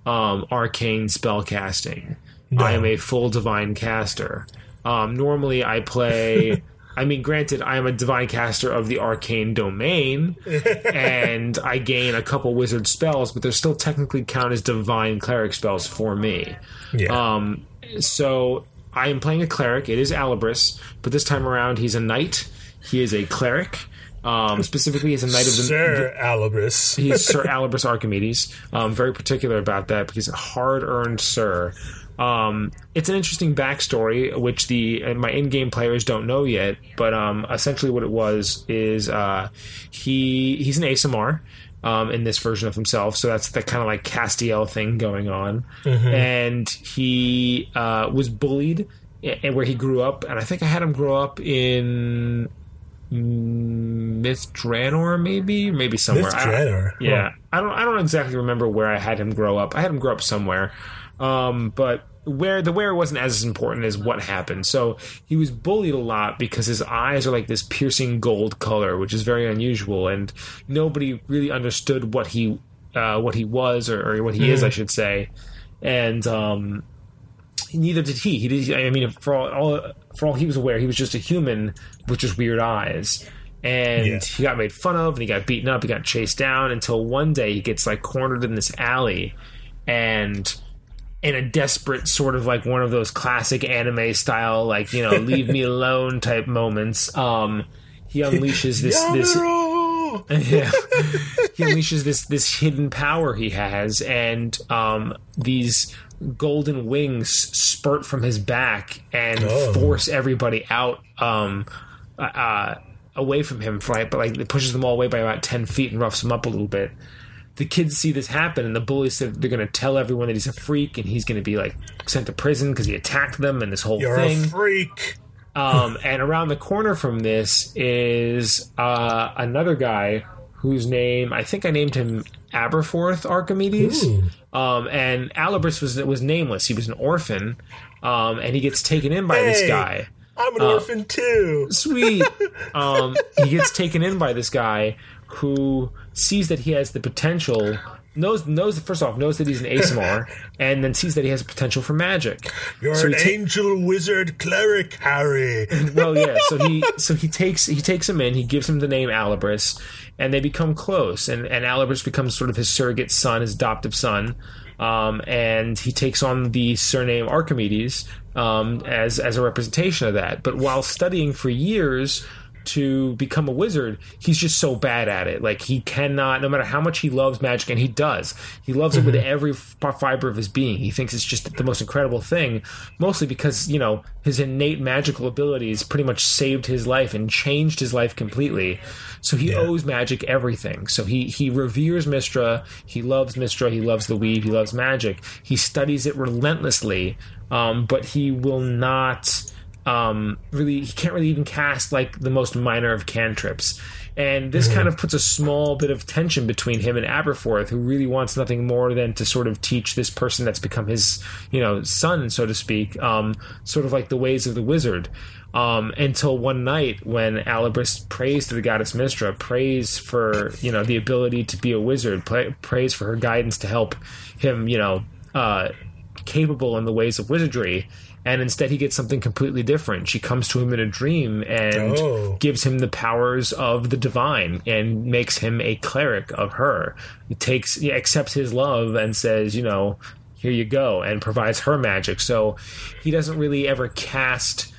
um, arcane spell casting. No. I am a full divine caster. Um, normally, I play. I mean, granted, I am a divine caster of the arcane domain, and I gain a couple wizard spells, but they're still technically count as divine cleric spells for me. Yeah. Um, so I am playing a cleric. It is Alibris, but this time around, he's a knight. He is a cleric. Um, specifically, he's a knight of the Sir Alibris. he's Sir Alibris Archimedes. Um, very particular about that because hard earned Sir. Um, it's an interesting backstory, which the my in-game players don't know yet. But um, essentially, what it was is uh, he he's an aasimar. um, in this version of himself. So that's the kind of like Castiel thing going on, mm-hmm. and he uh, was bullied and where he grew up, and I think I had him grow up in Myth Drannor, maybe, maybe somewhere. Myth yeah, I don't, I don't exactly remember where I had him grow up. I had him grow up somewhere, um, but where the where wasn't as important as what happened. So he was bullied a lot because his eyes are like this piercing gold color, which is very unusual, and nobody really understood what he uh, what he was or, or what he mm. is, I should say, and um, neither did he. He did. I mean, for all, all, for all he was aware, he was just a human with just weird eyes. And yeah. he got made fun of, and he got beaten up, he got chased down until one day he gets like cornered in this alley, and in a desperate sort of like one of those classic anime style, like you know, leave me alone type moments. Um, he unleashes this this yeah, he unleashes this this hidden power he has, and um, these golden wings spurt from his back and Oh. force everybody out um, uh, away from him. Right, but like it pushes them all away by about ten feet and roughs them up a little bit. The kids see this happen, and the bullies said they're going to tell everyone that he's a freak, and he's going to be like sent to prison because he attacked them and this whole You're thing. a freak. Um, and around the corner from this is uh, another guy whose name I think I named him Aberforth Archimedes. Um, and Alibris was was nameless. He was an orphan, um, and he gets taken in by this guy. I'm Uh, an orphan too. Sweet. Um, he gets taken in by this guy who sees that he has the potential. Knows knows first off knows that he's an aasimar, and then sees that he has a potential for magic. You're so an ta- angel wizard cleric, Harry. well, yeah. So he so he takes he takes him in. He gives him the name Alibris, and they become close. And and Alibris becomes sort of his surrogate son, his adoptive son. Um, and he takes on the surname Archimedes um, as as a representation of that. But while studying for years to become a wizard, he's just so bad at it. Like he cannot, no matter how much he loves magic, and he does, he loves it with every f- fiber of his being. He thinks it's just the most incredible thing, mostly because you know his innate magical abilities pretty much saved his life and changed his life completely. So he owes magic everything. So he he reveres Mystra. He loves Mystra. He loves the weave. He loves magic. He studies it relentlessly, um, but he will not um, really he can't really even cast like the most minor of cantrips. And this kind of puts a small bit of tension between him and Aberforth, who really wants nothing more than to sort of teach this person that's become his, you know, son, so to speak, um, sort of like the ways of the wizard. Um, until one night when Alibris prays to the goddess Mystra, prays for you know the ability to be a wizard, pray, prays for her guidance to help him, you know, uh, capable in the ways of wizardry and instead he gets something completely different. She comes to him in a dream and Oh. gives him the powers of the divine and makes him a cleric of her. He takes he accepts his love and says you know here you go and provides her magic. So he doesn't really ever cast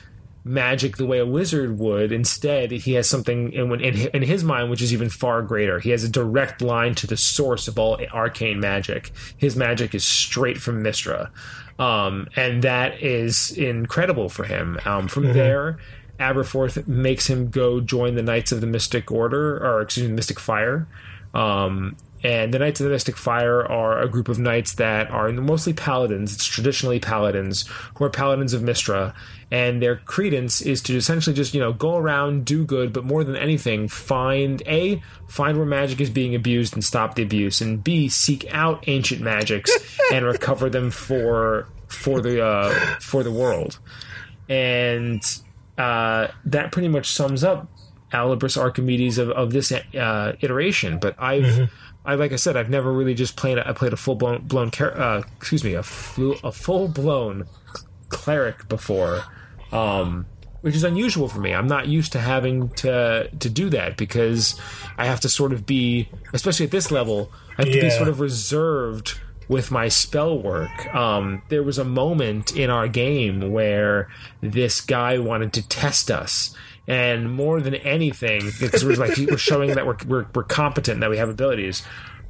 magic the way a wizard would. Instead, he has something in, in, in his mind which is even far greater. He has a direct line to the source of all arcane magic. His magic is straight from Mystra. Um, and that is incredible for him. Um, from there, Aberforth makes him go join the Knights of the Mystic Order, or excuse me, Mystic Fire. Um, and the Knights of the Mystic Fire are a group of knights that are mostly paladins. It's traditionally paladins who are paladins of Mystra, and their credence is to essentially just you know go around, do good, but more than anything, find a find where magic is being abused and stop the abuse, and b seek out ancient magics and recover them for for the uh, for the world. And uh, that pretty much sums up Alibris Archimedes of, of this uh, iteration. But I've, I like I said, I've never really just played. A, I played a full blown, blown uh, excuse me, a, flu, a full blown cleric before, um, which is unusual for me. I'm not used to having to to do that because I have to sort of be, especially at this level, I have to be sort of reserved with my spell work. Um, there was a moment in our game where this guy wanted to test us. And more than anything, because we're like we're showing that we're, we're we're competent, that we have abilities.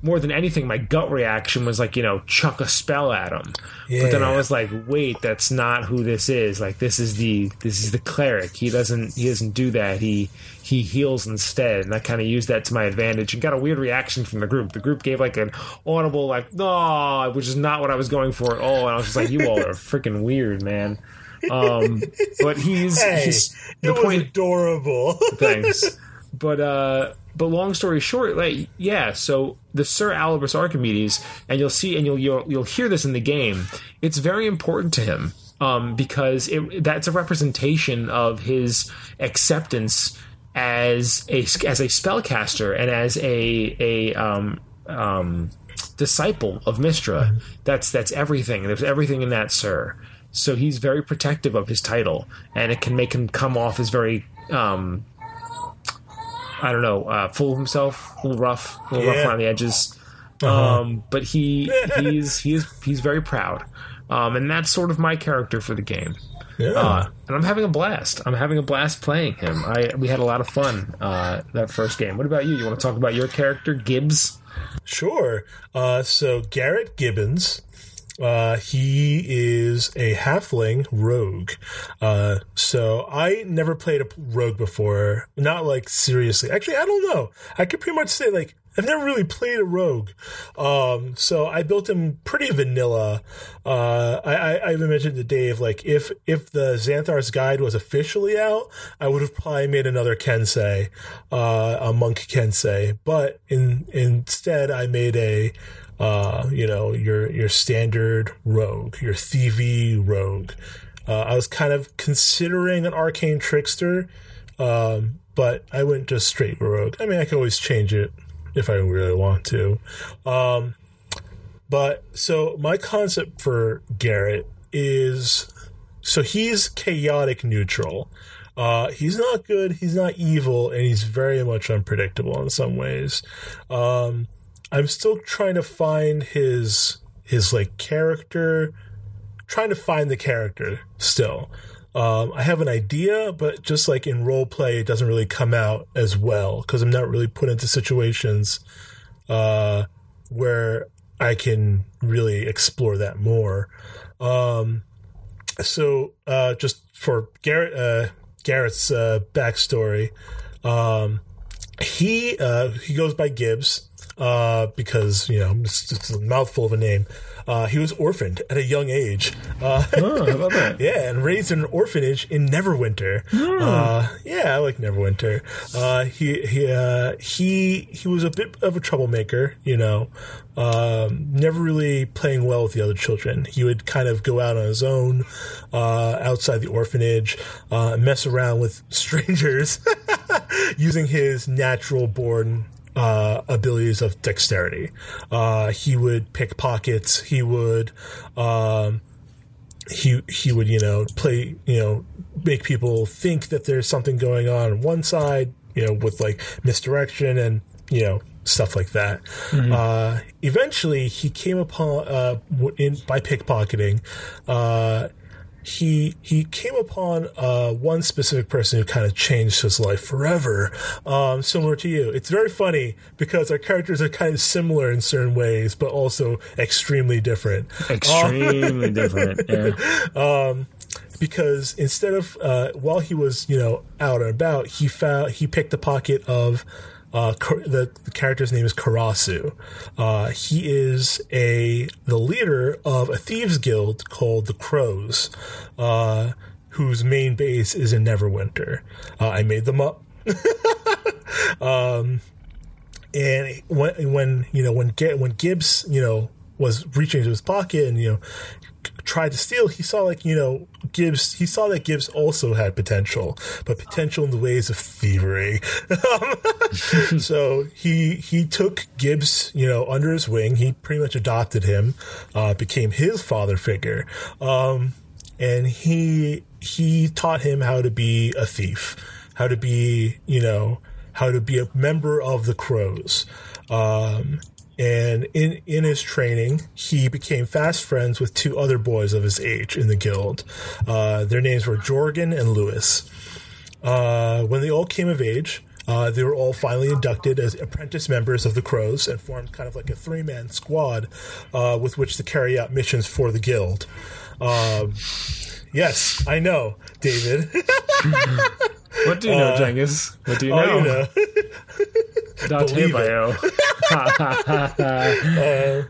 More than anything, my gut reaction was like, you know, chuck a spell at him. But then I was like, wait, that's not who this is. Like this is the this is the cleric. He doesn't he doesn't do that. He he heals instead. And I kind of used that to my advantage and got a weird reaction from the group. The group gave like an audible like no, which is not what I was going for at all. And I was just like, you all are freaking weird, man. Um, but he's, Hey, he's the point adorable. thanks. But uh, but long story short, like yeah, so the Sir Alibris Archimedes, and you'll see, and you'll you'll, you'll hear this in the game. It's very important to him um, because it, that's a representation of his acceptance as a as a spellcaster and as a a um, um, disciple of Mystra. That's that's everything. There's everything in that Sir. So he's very protective of his title, and it can make him come off as very um, I don't know, uh, full of himself, a little rough, a little rough Yeah. around the edges. Uh-huh. Um, but he he's he's he's very proud. um, and that's sort of my character for the game. Yeah. Uh, and I'm having a blast. I'm having a blast playing him. I we had a lot of fun uh, that first game. What about you? You want to talk about your character, Gibbs? Sure. Uh, so Garrett Gibbons, uh, he is a halfling rogue. Uh, so I never played a rogue before. Not like seriously. Actually, I don't know. I could pretty much say like I've never really played a rogue. Um, so I built him pretty vanilla. Uh, I, I, I even mentioned to Dave, like, if, if the Xanathar's guide was officially out, I would have probably made another Kensei, uh, a monk Kensei. But in, instead, I made a, uh, you know, your, your standard rogue, your thievy rogue. Uh, I was kind of considering an arcane trickster, um, but I went just straight rogue. I mean, I could always change it if I really want to. Um, but so my concept for Garrett is so he's chaotic neutral. Uh, he's not good, he's not evil, and he's very much unpredictable in some ways. Um, I'm still trying to find his his like character, trying to find the character still. Um, I have an idea, but just like in role play, it doesn't really come out as well because I'm not really put into situations uh, where I can really explore that more. Um, so, uh, just for Garrett, uh, Garrett's uh, backstory, um, he uh, he goes by Gibbs uh, because you know it's, it's a mouthful of a name. Uh, he was orphaned at a young age. Uh, Oh, I love that. yeah, and raised in an orphanage in Neverwinter. Uh, yeah, I like Neverwinter. Uh, he he uh, he he was a bit of a troublemaker, you know. Um, never really playing well with the other children. He would kind of go out on his own uh, outside the orphanage, uh, mess around with strangers, using his natural born uh, abilities of dexterity. Uh, he would pick pockets. He would. Um, he he would you know play you know make people think that there's something going on on one side you know with like misdirection and you know stuff like that uh eventually he came upon uh in by pickpocketing uh he he came upon uh, one specific person who kind of changed his life forever, um, similar to you. It's very funny because our characters are kind of similar in certain ways, but also extremely different. Extremely different. Yeah. because instead of uh, while he was you know out and about, he found he picked the pocket of uh, the, the character's name is Karasu. Uh, he is a the leader of a thieves guild called the Crows, uh, whose main base is in Neverwinter. Uh, I made them up. and when when you know when when Gibbs you know was reaching into his pocket and you know tried to steal, he saw like you know Gibbs. He saw that Gibbs also had potential, but potential in the ways of thievery. so he he took Gibbs you know under his wing. He pretty much adopted him, uh, became his father figure, um, and he he taught him how to be a thief, how to be you know how to be a member of the Crows. Um, and in, in his training, he became fast friends with two other boys of his age in the guild. Uh, their names were Jorgen and Lewis. Uh, when they all came of age, uh, they were all finally inducted as apprentice members of the Crows and formed kind of like a three man squad uh, with which to carry out missions for the guild. Um, yes, I know, David. What do you know, Cengiz? What do you know? you know. Date Believe it. bio.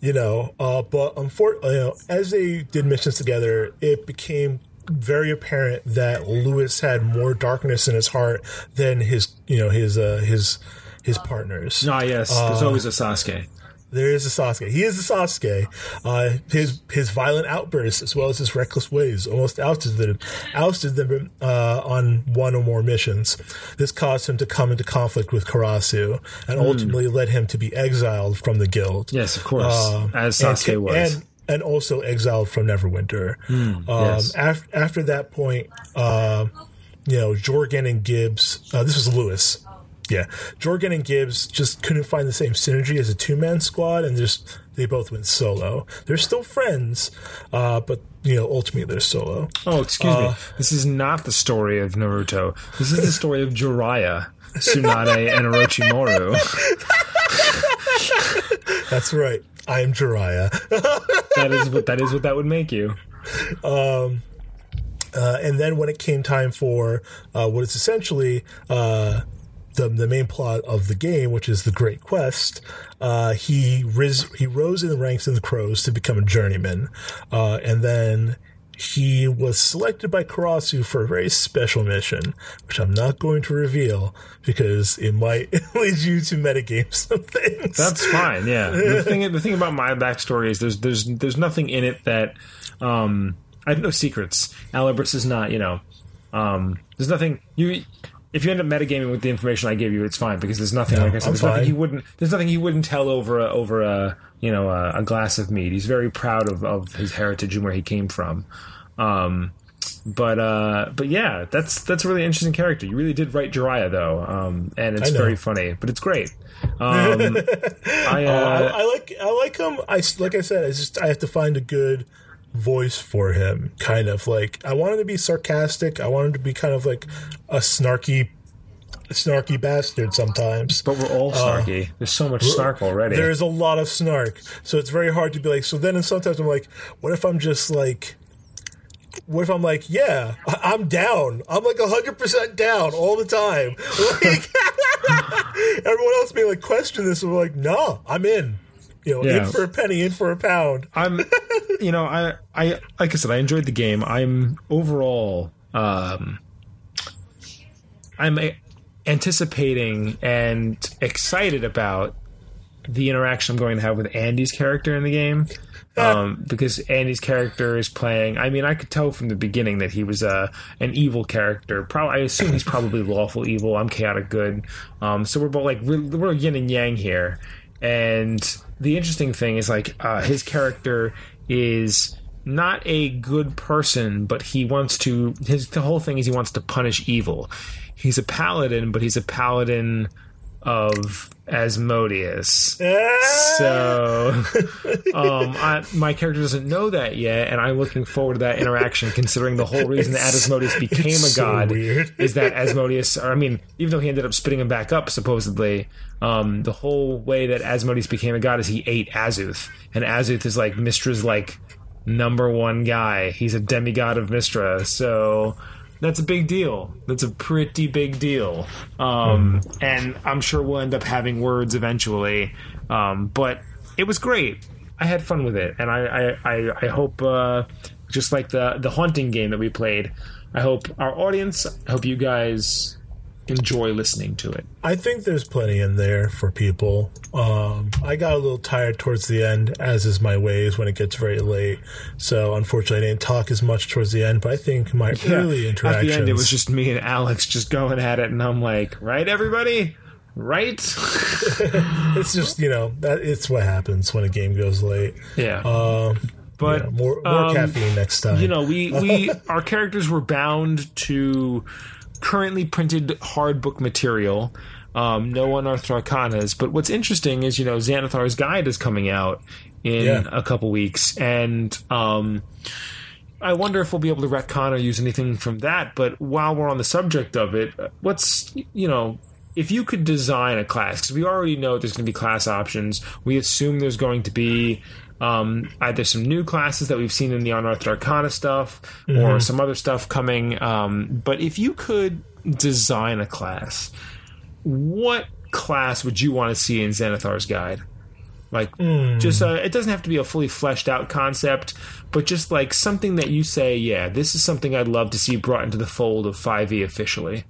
you know uh, but unfortunately you know, as they did missions together it became very apparent that lewis had more darkness in his heart than his you know his uh his his partners Ah, yes. There's always a Sasuke. There is a Sasuke. He is a Sasuke. Uh, his his violent outbursts as well as his reckless ways almost ousted them, ousted them uh, on one or more missions. This caused him to come into conflict with Karasu and ultimately led him to be exiled from the guild. Yes, of course. Uh, as and Sasuke ki- was. and and also exiled from Neverwinter. um, yes. af- after that point, uh, you know, Jorgen and Gibbs. Uh, this was Lewis. Yeah, Jorgen and Gibbs just couldn't find the same synergy as a two man squad, and just they both went solo. They're still friends, uh, but you know, ultimately they're solo. Oh, excuse uh, me. This is not the story of Naruto. This is the story of Jiraiya, Tsunade, and Orochimaru. That's right. I am Jiraiya. that is what that is what that would make you. Um, uh, and then when it came time for uh, what is essentially uh, the the main plot of the game, which is the Great Quest, uh, he riz, he rose in the ranks of the Crows to become a journeyman, uh, and then he was selected by Karasu for a very special mission, which I'm not going to reveal because it might lead you to metagame some things. That's fine. Yeah. The thing, the thing about my backstory is there's there's there's nothing in it that um, I have no secrets. Alibris is not. You know, um, there's nothing you. If you end up metagaming with the information I gave you, it's fine because there's nothing. No, like I said, I'm there's fine. nothing he wouldn't. There's nothing he wouldn't tell over a, over a you know a, a, glass of mead. He's very proud of, of his heritage and where he came from. Um, but uh, but yeah, that's that's a really interesting character. You really did write Jiraiya though, um, and it's very funny. But it's great. Um, I, uh, uh, I, I, like I like him. I like I said, I just I have to find a good voice for him. Kind of like I wanted to be sarcastic. I wanted to be kind of like a snarky snarky bastard sometimes. But we're all uh, snarky. Uh, There's so much snark already. There's a lot of snark. So it's very hard to be like, so then and sometimes I'm like, what if I'm just like, what if I'm like, yeah, I'm down. I'm like 100% down all the time. Like, everyone else may like question this and we're like, no, I'm in. You know, yeah. in for a penny, in for a pound. I'm, you know, I, I, like I said, I enjoyed the game. I'm overall, um, I'm anticipating and excited about the interaction I'm going to have with Andy's character in the game. Um, because Andy's character is playing. I mean, I could tell from the beginning that he was a uh, an evil character. Probably, I assume he's probably lawful evil. I'm chaotic good. Um, so we're both like we're, we're yin and yang here. And the interesting thing is like uh, his character is not a good person, but he wants to. His the whole thing is he wants to punish evil. He's a paladin, but he's a paladin of Asmodeus. so, um, I, my character doesn't know that yet, and I'm looking forward to that interaction. Considering the whole reason that Asmodeus became a god so is that Asmodeus, or I mean, even though he ended up spitting him back up, supposedly, um, the whole way that Asmodeus became a god is he ate Azuth, and Azuth is like Mystra's like number one guy. He's a demigod of Mystra, so that's a big deal. That's a pretty big deal. Um, mm. And I'm sure we'll end up having words eventually. Um, but it was great. I had fun with it, and I I, I, I hope uh, just like the the haunting game that we played. I hope our audience, I hope you guys enjoy listening to it. I think there's plenty in there for people. Um, I got a little tired towards the end, as is my ways when it gets very late. So unfortunately, I didn't talk as much towards the end. But I think my yeah, early interactions. At the end, it was just me and Alex just going at it, and I'm like, right, everybody. Right? it's just you know that it's what happens when a game goes late. Yeah. Um, but yeah, more, more um, caffeine next time. You know, we we our characters were bound to currently printed hard book material. Um, no unearthed arcanas. But what's interesting is, you know, Xanathar's Guide is coming out in yeah. a couple weeks, and um, I wonder if we'll be able to retcon or use anything from that. But while we're on the subject of it, what's you know, if you could design a class, because we already know there's going to be class options, we assume there's going to be um, either some new classes that we've seen in the Unearthed Arcana stuff mm-hmm. or some other stuff coming. Um, but if you could design a class, what class would you want to see in Xanathar's Guide? Like, mm. just uh, it doesn't have to be a fully fleshed out concept, but just like something that you say, yeah, this is something I'd love to see brought into the fold of 5e officially.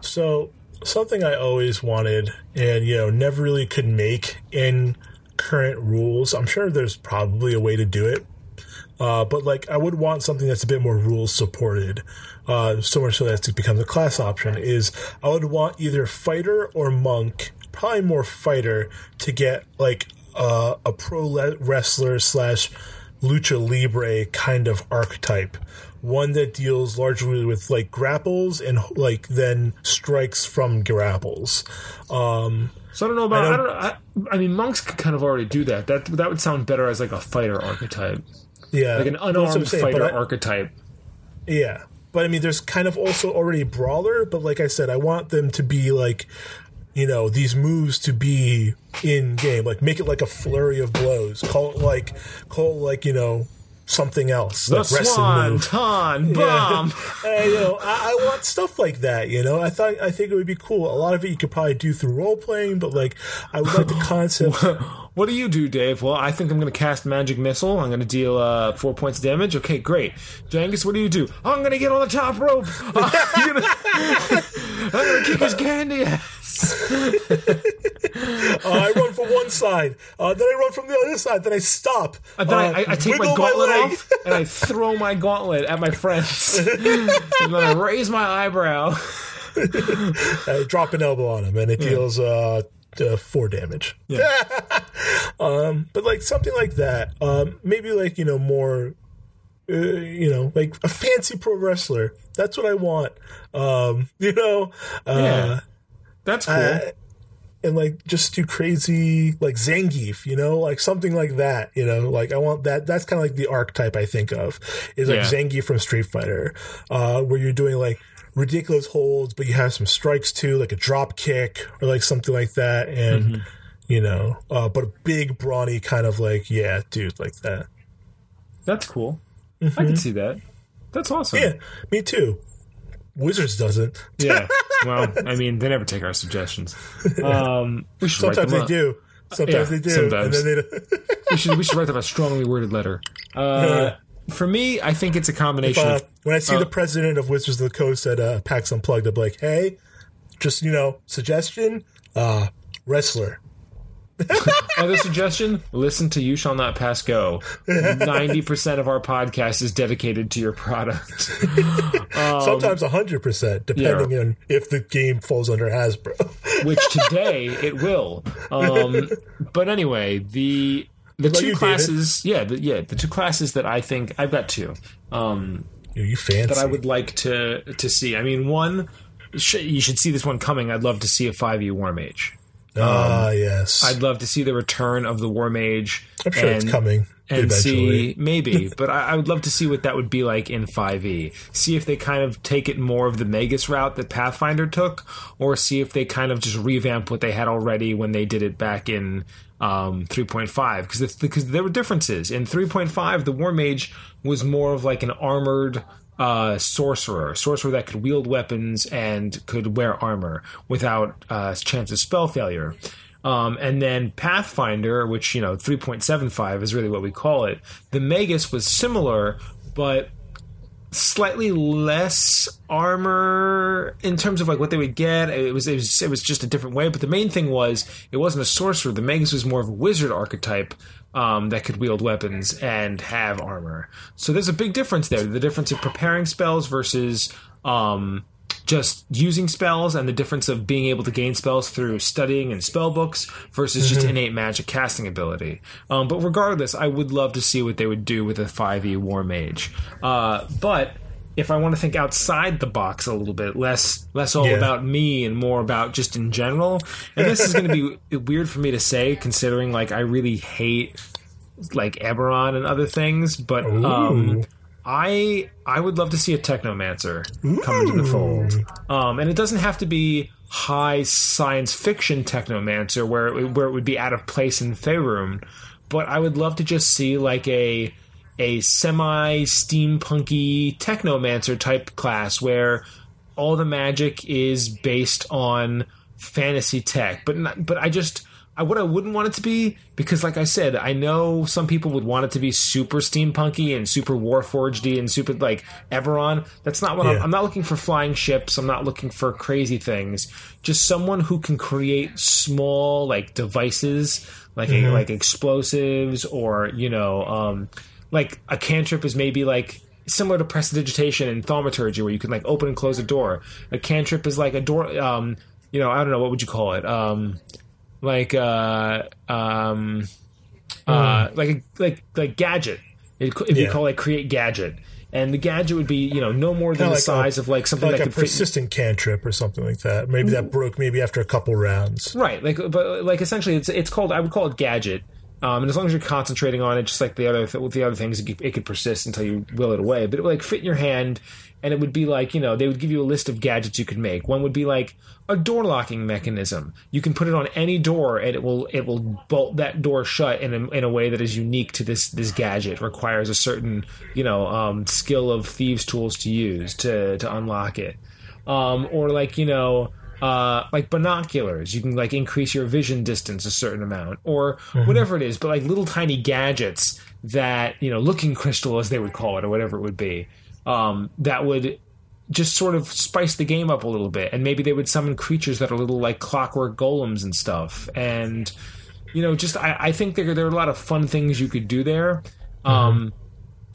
So, something I always wanted and, you know, never really could make in current rules. I'm sure there's probably a way to do it. Uh, but like, I would want something that's a bit more rules supported, uh, so much so that it becomes a class option. Is I would want either fighter or monk, probably more fighter, to get like uh, a pro wrestler slash lucha libre kind of archetype. One that deals largely with like grapples and like then strikes from grapples. Um, so I don't know about. I, don't, I, don't, I, I mean, monks can kind of already do that. That that would sound better as like a fighter archetype. Yeah, like an unarmed saying, fighter archetype. Yeah, but I mean, there's kind of also already brawler. But like I said, I want them to be like, you know, these moves to be in game. Like make it like a flurry of blows. Call it like, call it like you know, something else. The like Swanton Bomb. Yeah. you know, I, I, want stuff like that. You know, I thought I think it would be cool. A lot of it you could probably do through role playing, but like I would like the concept. what do you do, Dave? Well, I think I'm going to cast Magic Missile. I'm going to deal uh, four points of damage. Okay, great. Jangus, what do you do? I'm going to get on the top rope. I'm going to kick his candy I run from one side, uh, then I run from the other side, then I stop. And then I, I, take my gauntlet my off and I throw my gauntlet at my friends, and then I raise my eyebrow. I drop an elbow on him, and it deals uh, uh, four damage. Yeah. um, but like something like that, um, maybe like you know more, uh, you know, like a fancy pro wrestler. That's what I want. Um, you know, uh, yeah, that's cool. and like just do crazy like Zangief, you know, like something like that, you know, like I want that. That's kind of like the archetype I think of is like yeah. Zangief from Street Fighter, uh, where you're doing like ridiculous holds, but you have some strikes too, like a drop kick or like something like that, and mm-hmm. you know, uh, but a big brawny kind of like yeah, dude, like that. That's cool. Mm-hmm. I can see that. That's awesome. Yeah, me too. Wizards doesn't. yeah. Well, I mean, they never take our suggestions. Um, we should Sometimes they do. Sometimes yeah, they do. Sometimes. They we should we should write them a strongly worded letter. Uh, for me, I think it's a combination. If, uh, of, when I see uh, the president of Wizards of the Coast at uh, PAX Unplugged, I'm like, hey, just you know, suggestion, uh, wrestler. Other suggestion: listen to "You Shall Not Pass Go." Ninety percent of our podcast is dedicated to your product. Um, Sometimes hundred percent, depending yeah. on if the game falls under Hasbro. which today it will. Um, but anyway, the the two classes, yeah, the, yeah, the two classes that I think I've got two. Um, you fancy that I would like to to see. I mean, one you should see this one coming. I'd love to see a five E War Mage. Ah, um, yes. I'd love to see the return of the War Mage. I'm sure and, it's coming. And eventually. see, maybe, but I, I, would love to see what that would be like in 5e. See if they kind of take it more of the Magus route that Pathfinder took, or see if they kind of just revamp what they had already when they did it back in um, 3.5. Because because there were differences. In 3.5, the War Mage was more of like an armored uh, sorcerer, sorcerer that could wield weapons and could wear armor without uh, chance of spell failure. Um, and then Pathfinder, which you know 3.75 is really what we call it. The Magus was similar, but slightly less armor in terms of like what they would get. It was, it was it was just a different way. But the main thing was it wasn't a sorcerer. The Magus was more of a wizard archetype um, that could wield weapons and have armor. So there's a big difference there. The difference of preparing spells versus um, just using spells, and the difference of being able to gain spells through studying and spell books versus mm-hmm. just innate magic casting ability. Um, but regardless, I would love to see what they would do with a 5e War Mage. Uh, but if I want to think outside the box a little bit, less less all yeah. about me and more about just in general. And this is going to be weird for me to say, considering like I really hate like Eberron and other things, but um, I I would love to see a Technomancer come into the fold, um, and it doesn't have to be high science fiction Technomancer where it, where it would be out of place in Faerun, but I would love to just see like a a semi steampunky technomancer type class where all the magic is based on fantasy tech. But not, but I just I, what I wouldn't want it to be because, like I said, I know some people would want it to be super steampunky and super warforgedy and super like Eberron. That's not what yeah. I'm, I'm not looking for. Flying ships. I'm not looking for crazy things. Just someone who can create small like devices, like mm-hmm. a, like explosives or you know. Um, like a cantrip is maybe like similar to prestidigitation and thaumaturgy where you can like open and close a door. A cantrip is like a door um you know, I don't know what would you call it? Um like uh um uh hmm. like a, like like gadget It, be Yeah. called like create gadget, and the gadget would be you know no more than Kinda the like size a- of like something like that a could fit. persistent cantrip or something like that. Maybe that broke maybe after a couple rounds. Right, like, but like essentially, it's it's called. I would call it gadget. Um, and as long as you're concentrating on it, just like the other th- with the other things, it could, it could persist until you will it away. But it would like fit in your hand, and it would be like you know they would give you a list of gadgets you could make. One would be like a door locking mechanism. You can put it on any door, and it will it will bolt that door shut in a, in a way that is unique to this this gadget. Requires a certain you know um, skill of thieves' tools to use to to unlock it um, or like you know uh, like binoculars you can like increase your vision distance a certain amount or whatever it is but like little tiny gadgets that you know looking crystal as they would call it or whatever it would be um, that would just sort of spice the game up a little bit and maybe they would summon creatures that are little like clockwork golems and stuff and you know just i, I think there, there are a lot of fun things you could do there. Um,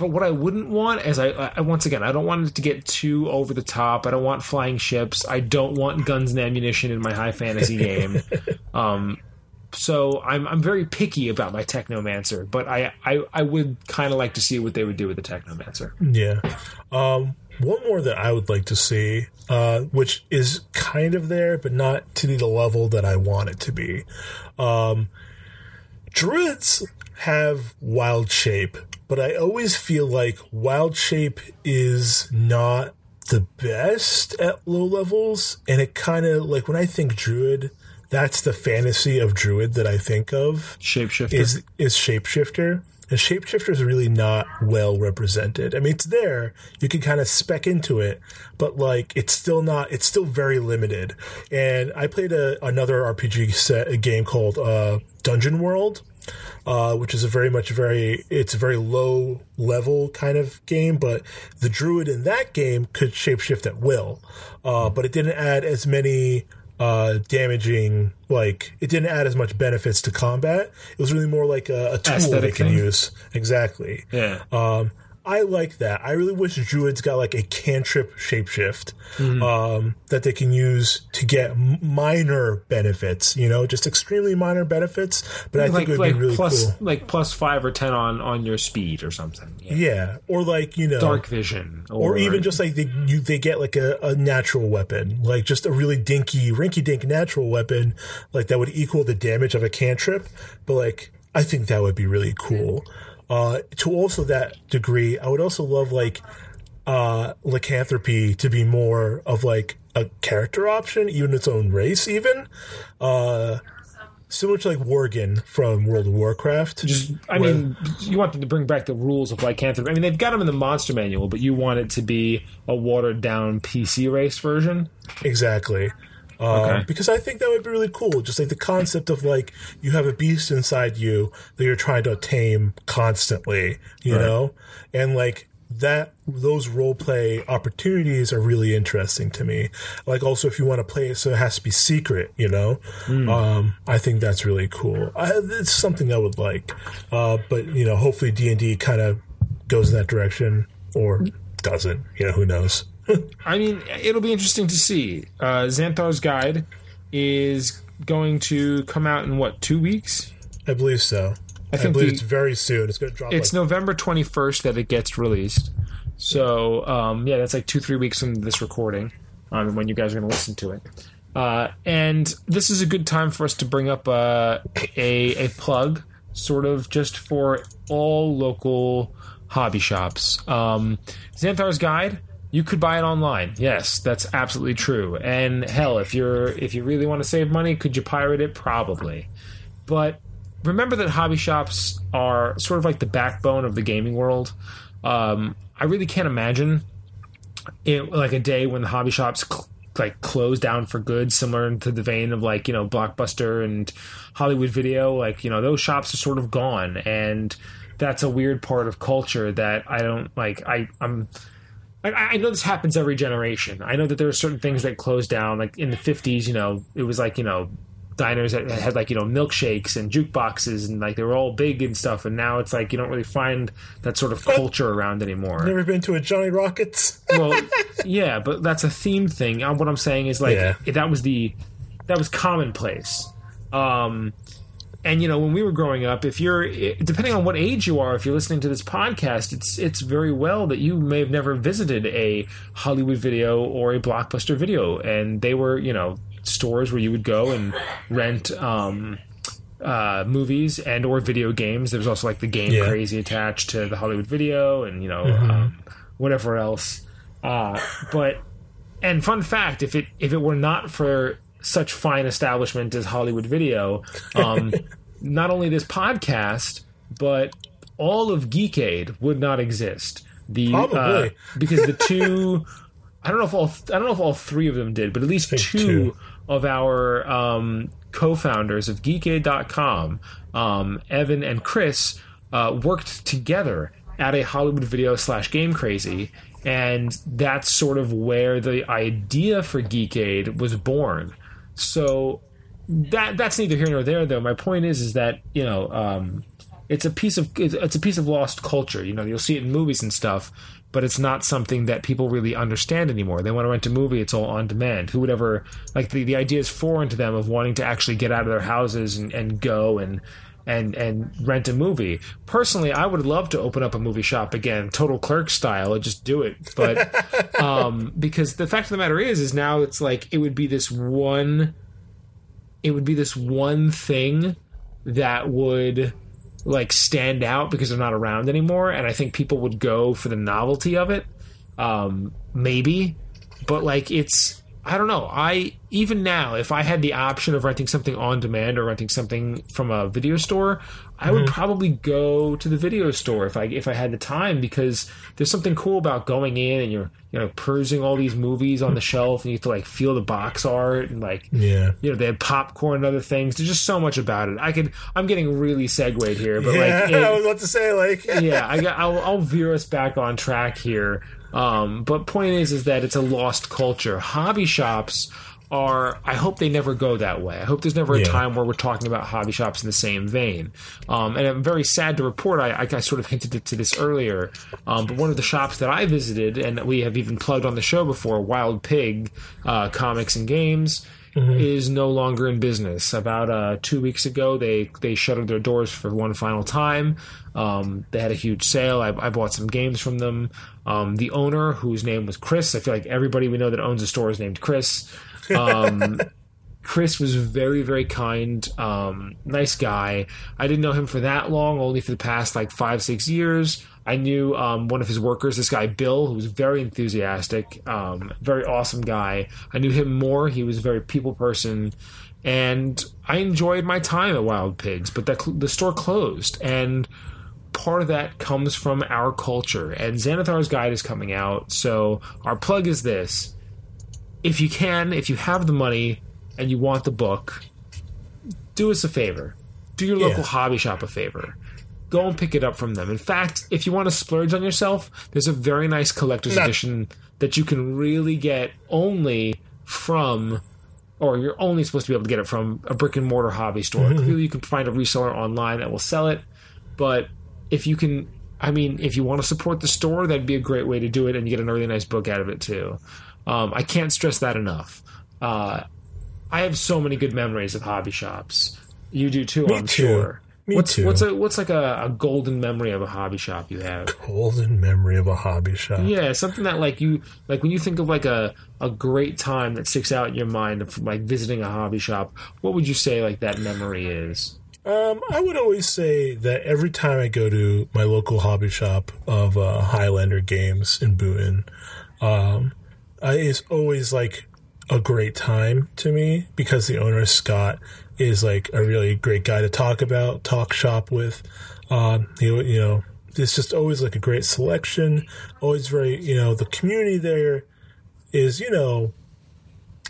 but what I wouldn't want is I, I once again I don't want it to get too over the top. I don't want flying ships. I don't want guns and ammunition in my high fantasy game. um, so I'm I'm very picky about my Technomancer, but I I, I would kind of like to see what they would do with the Technomancer. Yeah. Um, one more that I would like to see, uh, which is kind of there, but not to the level that I want it to be. Um, druids have wild shape, but I always feel like wild shape is not the best at low levels, and it kind of like when I think druid, that's the fantasy of druid that I think of Shapeshifter. is is shapeshifter. And shapeshifter is really not well represented. I mean, it's there. You can kind of spec into it, but like it's still not. It's still very limited. And I played a, another RPG set, a game called uh, Dungeon World, uh, which is a very much very. It's a very low level kind of game, but the druid in that game could shapeshift at will, uh, but it didn't add as many uh damaging like it didn't add as much benefits to combat it was really more like a, a tool they can use exactly yeah. um i like that i really wish druids got like a cantrip shapeshift Mm-hmm. um that they can use to get minor benefits you know just extremely minor benefits but i think it would like be really plus cool like plus five or ten on on your speed or something. Yeah. yeah or like you know Dark vision, or even just like they you they get like a, a natural weapon, like just a really dinky, rinky dink natural weapon, like that would equal the damage of a cantrip. But like I think that would be really cool. Uh, to also that degree, I would also love like uh, lycanthropy to be more of like a character option, even its own race, even. Uh, similar to like Worgen from World of Warcraft. Just, I mean, you want them to bring back the rules of lycanthropy. I mean, they've got them in the monster manual, but you want it to be a watered down PC race version. Exactly. Um, Okay. Because I think that would be really cool. Just like the concept of like you have a beast inside you that you're trying to tame constantly, you Right. know, and like that those role play opportunities are really interesting to me. Like also if you want to play it so it has to be secret, you know, um, I think that's really cool. I, it's something I would like, uh, but you know, hopefully D and D kind of goes in that direction or doesn't. You know, who knows. I mean, it'll be interesting to see. Uh, Xanathar's Guide is going to come out in what two weeks? I believe so. I, think believe the- it's very soon. It's going to drop. It's like, November twenty first that it gets released. So um, yeah, that's like two three weeks from this recording, um, when you guys are going to listen to it. Uh, and this is a good time for us to bring up uh, a a plug, sort of just for all local hobby shops. Um, Xanathar's Guide. You could buy it online. Yes, that's absolutely true. And hell, if you're if you really want to save money, could you pirate it? Probably. But remember that hobby shops are sort of like the backbone of the gaming world. Um, I really can't imagine it, like a day when the hobby shops cl- like close down for good, similar to the vein of like you know Blockbuster and Hollywood Video. Like you know those shops are sort of gone, and that's a weird part of culture that I don't like. I I'm. I, I know this happens every generation. I know that there are certain things that close down. Like in the '50s, you know, it was like you know diners that had like you know milkshakes and jukeboxes and like they were all big and stuff and now it's like you don't really find that sort of culture around anymore Never been to a Johnny Rockets. well yeah but that's a theme thing Uh, what i'm saying is like Yeah. that was the that was commonplace um and you know when we were growing up if you're depending on what age you are if you're listening to this podcast it's it's very well that you may have never visited a hollywood video or a blockbuster video and they were you know stores where you would go and rent um, uh, movies and or video games there was also like the game Yeah. crazy attached to the hollywood video and you know Mm-hmm. um, whatever else uh, but and fun fact if it if it were not for such fine establishment as hollywood video um, not only this podcast but all of geekade would not exist. The uh, because the two i don't know if all i don't know if all three of them did but at least two, two. of our um, co-founders of geekade.com um, evan and chris uh, worked together at a hollywood video slash game crazy and that's sort of where the idea for geekade was born so that that's neither here nor there though. My point is is that you know um, it's a piece of it's a piece of lost culture. You know you'll see it in movies and stuff but it's not something that people really understand anymore. They want to rent a movie it's all on demand. Who would ever like the, the idea is foreign to them of wanting to actually get out of their houses and, and go and and and rent a movie. Personally i would love to open up a movie shop again total clerk style and just do it. But um because the fact of the matter is is now it's like it would be this one it would be this one thing that would like stand out because they're not around anymore and i think people would go for the novelty of it. Um maybe. But like it's i don't know i even now if i had the option of renting something on demand or renting something from a video store i would mm-hmm. probably go to the video store if i if i had the time because there's something cool about going in and you're you know perusing all these movies on the shelf and you have to like feel the box art and like Yeah. you know they had popcorn and other things there's just so much about it i could i'm getting really segued here but yeah, like it- I was about to say like yeah, I got, I'll, I'll veer us back on track here. Um, but point is, is that it's a lost culture. Hobby shops are. I hope they never go that way. I hope there's never a Yeah. time where we're talking about hobby shops in the same vein. Um, and I'm very sad to report. I, I, I sort of hinted to this earlier. Um, but one of the shops that I visited, and we have even plugged on the show before, Wild Pig uh, Comics and Games is no longer in business. About uh, two weeks ago, they they shuttered their doors for one final time. Um, they had a huge sale. I, I bought some games from them. Um, the owner, whose name was Chris, I feel like everybody we know that owns a store is named Chris. Um, Chris was very, very kind, um, nice guy. I didn't know him for that long, only for the past like five, six years. I knew um, one of his workers, this guy Bill, who was very enthusiastic, um, very awesome guy. I knew him more. He was a very people person, and I enjoyed my time at Wild Pigs. But the, the store closed, and part of that comes from our culture. And Xanathar's Guide is coming out, so our plug is this: if you can, if you have the money and you want the book, do us a favor. Do your local Yeah. hobby shop a favor. Go and pick it up from them. In fact, if you want to splurge on yourself, there's a very nice collector's No. edition that you can really get only from or you're only supposed to be able to get it from a brick and mortar hobby store. Mm-hmm. Clearly, you can find a reseller online that will sell it, but if you can, I mean, if you want to support the store, that'd be a great way to do it, and you get an really nice book out of it too. Um, I can't stress that enough. Uh, I have so many good memories of hobby shops. You do too, Me I'm too. sure. Me what's too. what's a what's like a, a golden memory of a hobby shop you have? golden memory of a hobby shop. Yeah, something that like you like when you think of like a a great time that sticks out in your mind of like visiting a hobby shop. What would you say like that memory is? Um, I would always say that every time I go to my local hobby shop of uh, Highlander Games in Boonton, um, I, it's always like a great time to me because the owner Scott is like a really great guy to talk about, talk shop with. Um, you you know, it's just always like a great selection. Always very you know the community there is you know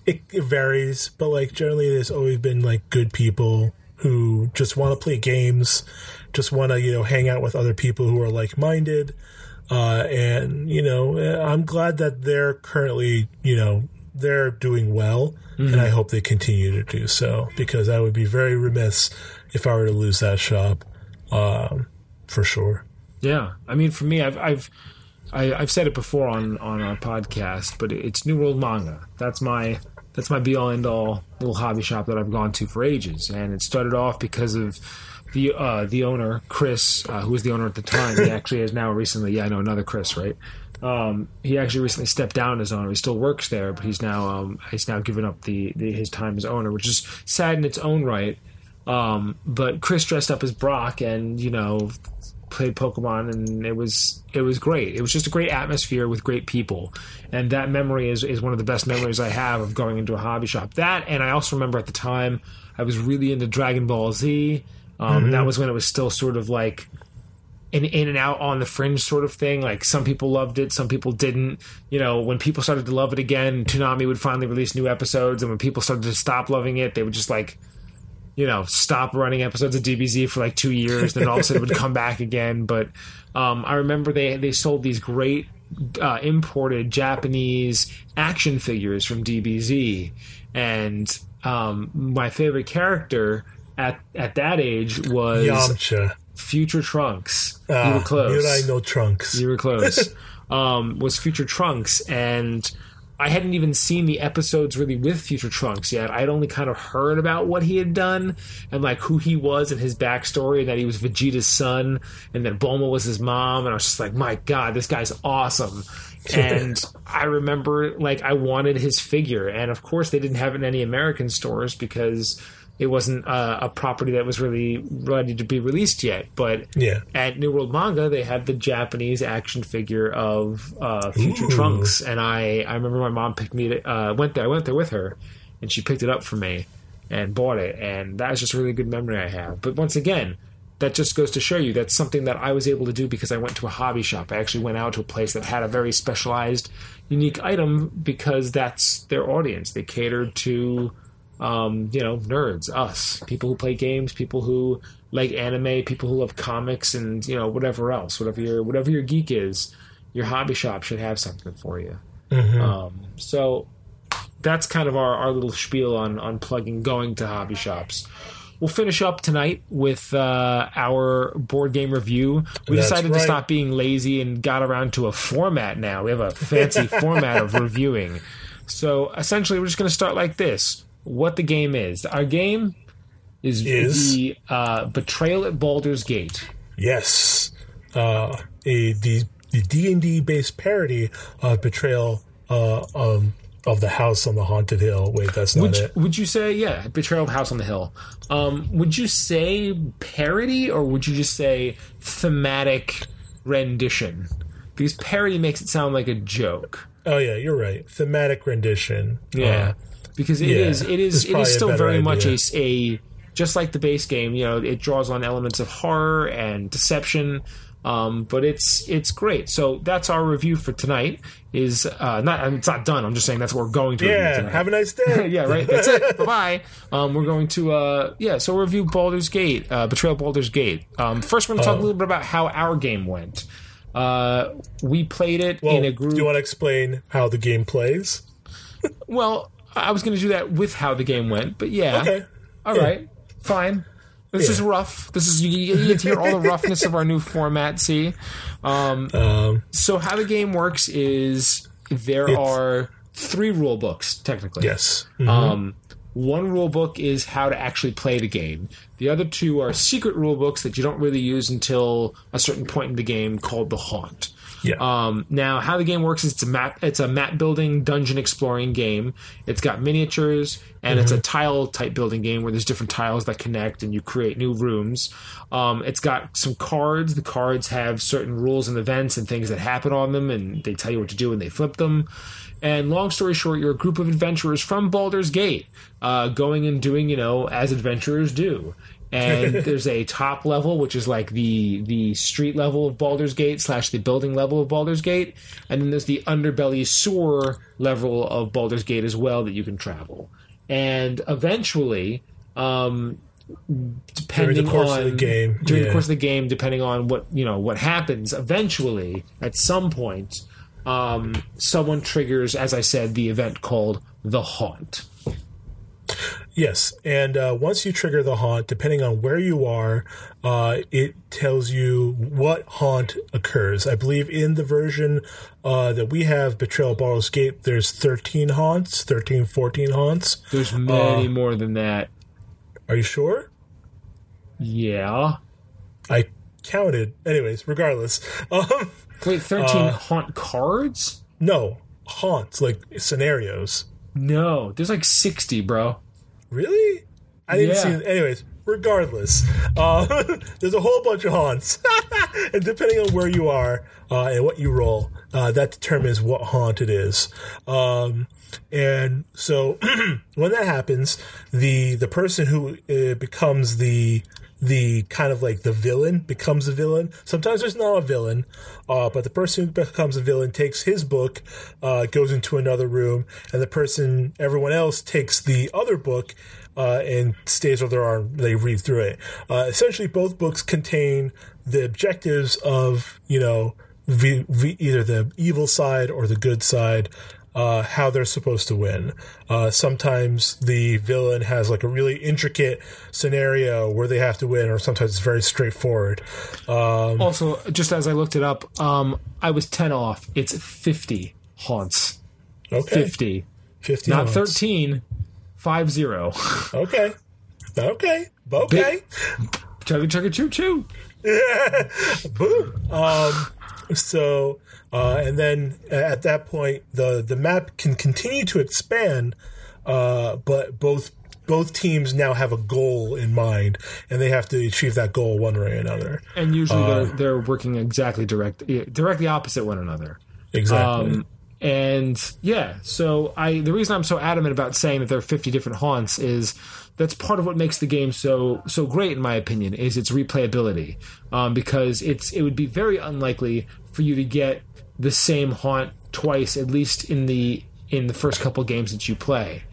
it, it varies, but like generally, there's always been like good people who just want to play games, just want to you know hang out with other people who are like minded, uh, and you know I'm glad that they're currently you know they're doing well, and I hope they continue to do so because I would be very remiss if I were to lose that shop, um, for sure. Yeah, I mean, for me, I've I've I, I've said it before on on our podcast, but it's New World Manga. That's my that's my be all end all little hobby shop that I've gone to for ages, and it started off because of the uh, the owner Chris, uh, who was the owner at the time. He actually is now recently. Yeah, I know another Chris, right? Um, he actually recently stepped down as owner. He still works there, but he's now um, he's now given up the, the, his time as owner, which is sad in its own right. Um, but Chris dressed up as Brock, and you know played Pokemon, and it was it was great. It was just a great atmosphere with great people, and that memory is is one of the best memories I have of going into a hobby shop. That, and I also remember at the time I was really into Dragon Ball Z. Um, mm-hmm. That was when it was still sort of like an in and out on the fringe sort of thing. Like some people loved it, some people didn't. You know, when people started to love it again, Toonami would finally release new episodes, and when people started to stop loving it, they would just like, you know, stop running episodes of DBZ for like two years. Then all of a sudden it would come back again. But um, I remember they they sold these great uh, imported Japanese action figures from DBZ, and um, my favorite character at at that age was Yamcha. Future Trunks. Ah, you were close. I know Trunks. You were close. um, was Future Trunks, and I hadn't even seen the episodes really with Future Trunks yet. I'd only kind of heard about what he had done and like who he was and his backstory, and that he was Vegeta's son, and that Bulma was his mom. And I was just like, my God, this guy's awesome. and I remember like I wanted his figure, and of course they didn't have it in any American stores because it wasn't a, a, property that was really ready to be released yet. But yeah. at New World Manga, they had the Japanese action figure of uh, Future Ooh. Trunks, and I I remember my mom picked me to, uh, went there I went there with her, and she picked it up for me and bought it, and that was just a really good memory I have. But once again. That just goes to show you that's something that I was able to do because I went to a hobby shop. I actually went out to a place that had a very specialized, unique item because that's their audience. They catered to um, you know, nerds, us, people who play games, people who like anime, people who love comics, and you know, whatever else, whatever your whatever your geek is, your hobby shop should have something for you. Mm-hmm. Um, so that's kind of our, our little spiel on on plugging going to hobby shops. We'll finish up tonight with uh, our board game review. We That's decided right. to stop being lazy and got around to a format now. We have a fancy format of reviewing. So essentially, we're just going to start like this what the game is. Our game is, is? the uh, Betrayal at Baldur's Gate. Yes, uh, a the the D and D based parody of Betrayal uh, um, of the House on the Haunted Hill. Wait, that's not would, it. Would you say yeah, Betrayal of House on the Hill? Um, would you say parody or would you just say thematic rendition? Because parody makes it sound like a joke. Oh yeah, you're right. Thematic rendition. Yeah. Uh, because it yeah, is it is it is still very idea. much a, a just like the base game. You know, it draws on elements of horror and deception. Um, but it's it's great. So that's our review for tonight. Is uh, not it's not done. I'm just saying that's what we're going to. Yeah. Have a nice day. yeah. Right. That's it. bye bye. Um, we're going to uh, yeah. So we'll review Baldur's Gate, uh, Betrayal Baldur's Gate. Um, first, we're going to talk a oh. little bit about how our game went. Uh, we played it well, in a group. Do you want to explain how the game plays? well, I was going to do that with how the game went, but yeah. Okay. All yeah. right. Fine. This yeah. is rough. This is you, you, get to hear all the roughness of our new format. See, um, um, so how the game works is there are three rule books technically. Yes. Mm-hmm. Um, one rule book is how to actually play the game. The other two are secret rule books that you don't really use until a certain point in the game called the haunt. Yeah. Um, now, how the game works is it's a map. It's a map building, dungeon exploring game. It's got miniatures and mm-hmm. it's a mm-hmm. tile type building game where there's different tiles that connect and you create new rooms. Um, it's got some cards. The cards have certain rules and events and things that happen on them, and they tell you what to do when they flip them. And long story short, you're a group of adventurers from Baldur's Gate, uh, going and doing, you know, as adventurers do and there's a top level which is like the the street level of Baldur's Gate slash the building level of Baldur's Gate, and then there's the underbelly sewer level of Baldur's Gate as well that you can travel. And eventually, um, depending on the game, during yeah. the course of the game, depending on what you know what happens, eventually at some point, um, someone triggers, as I said, the event called the haunt. Yes, and uh, once you trigger the haunt, depending on where you are, uh, it tells you what haunt occurs. I believe in the version uh, that we have, Betrayal Baldur's Gate, there's 13 haunts, 13, 14 haunts. There's many more than that. Are you sure? Yeah. I counted. Anyways, regardless. Um, Wait, 13 haunt cards? no, haunts, like scenarios. No, there's like 60, bro. Really? I didn't Yeah. see it. Anyways, regardless, uh, there's a whole bunch of haunts. and depending on where you are uh, and what you roll, uh, that determines what haunt it is. Um, and so when that happens, the the person who uh, becomes the the kind of like the villain becomes a villain. Sometimes there's not a villain, uh, but the person who becomes a villain takes his book, uh, goes into another room, and the person, everyone else, takes the other book uh, and stays where they are. They read through it. Uh, essentially, both books contain the objectives of you know v- v- either the evil side or the good side uh, how they're supposed to win. Uh, sometimes the villain has like a really intricate scenario where they have to win, or sometimes it's very straightforward. Um, Also, just as I looked it up, um, I was 10 off. It's 50 haunts. okay, 50. 50 Not haunts. 13. 5 0. Okay, okay, okay. Chugga chugga choo choo. Boom. Um, so, uh, and then at that point, the the map can continue to expand, uh, but both both teams now have a goal in mind, and they have to achieve that goal one way or another. And usually they're, they're working exactly direct, directly opposite one another. Exactly. Um, and yeah, so I the reason I'm so adamant about saying that there are 50 different haunts is that's part of what makes the game so so great in my opinion is its replayability um, because it's it would be very unlikely for you to get the same haunt twice at least in the in the first couple games that you play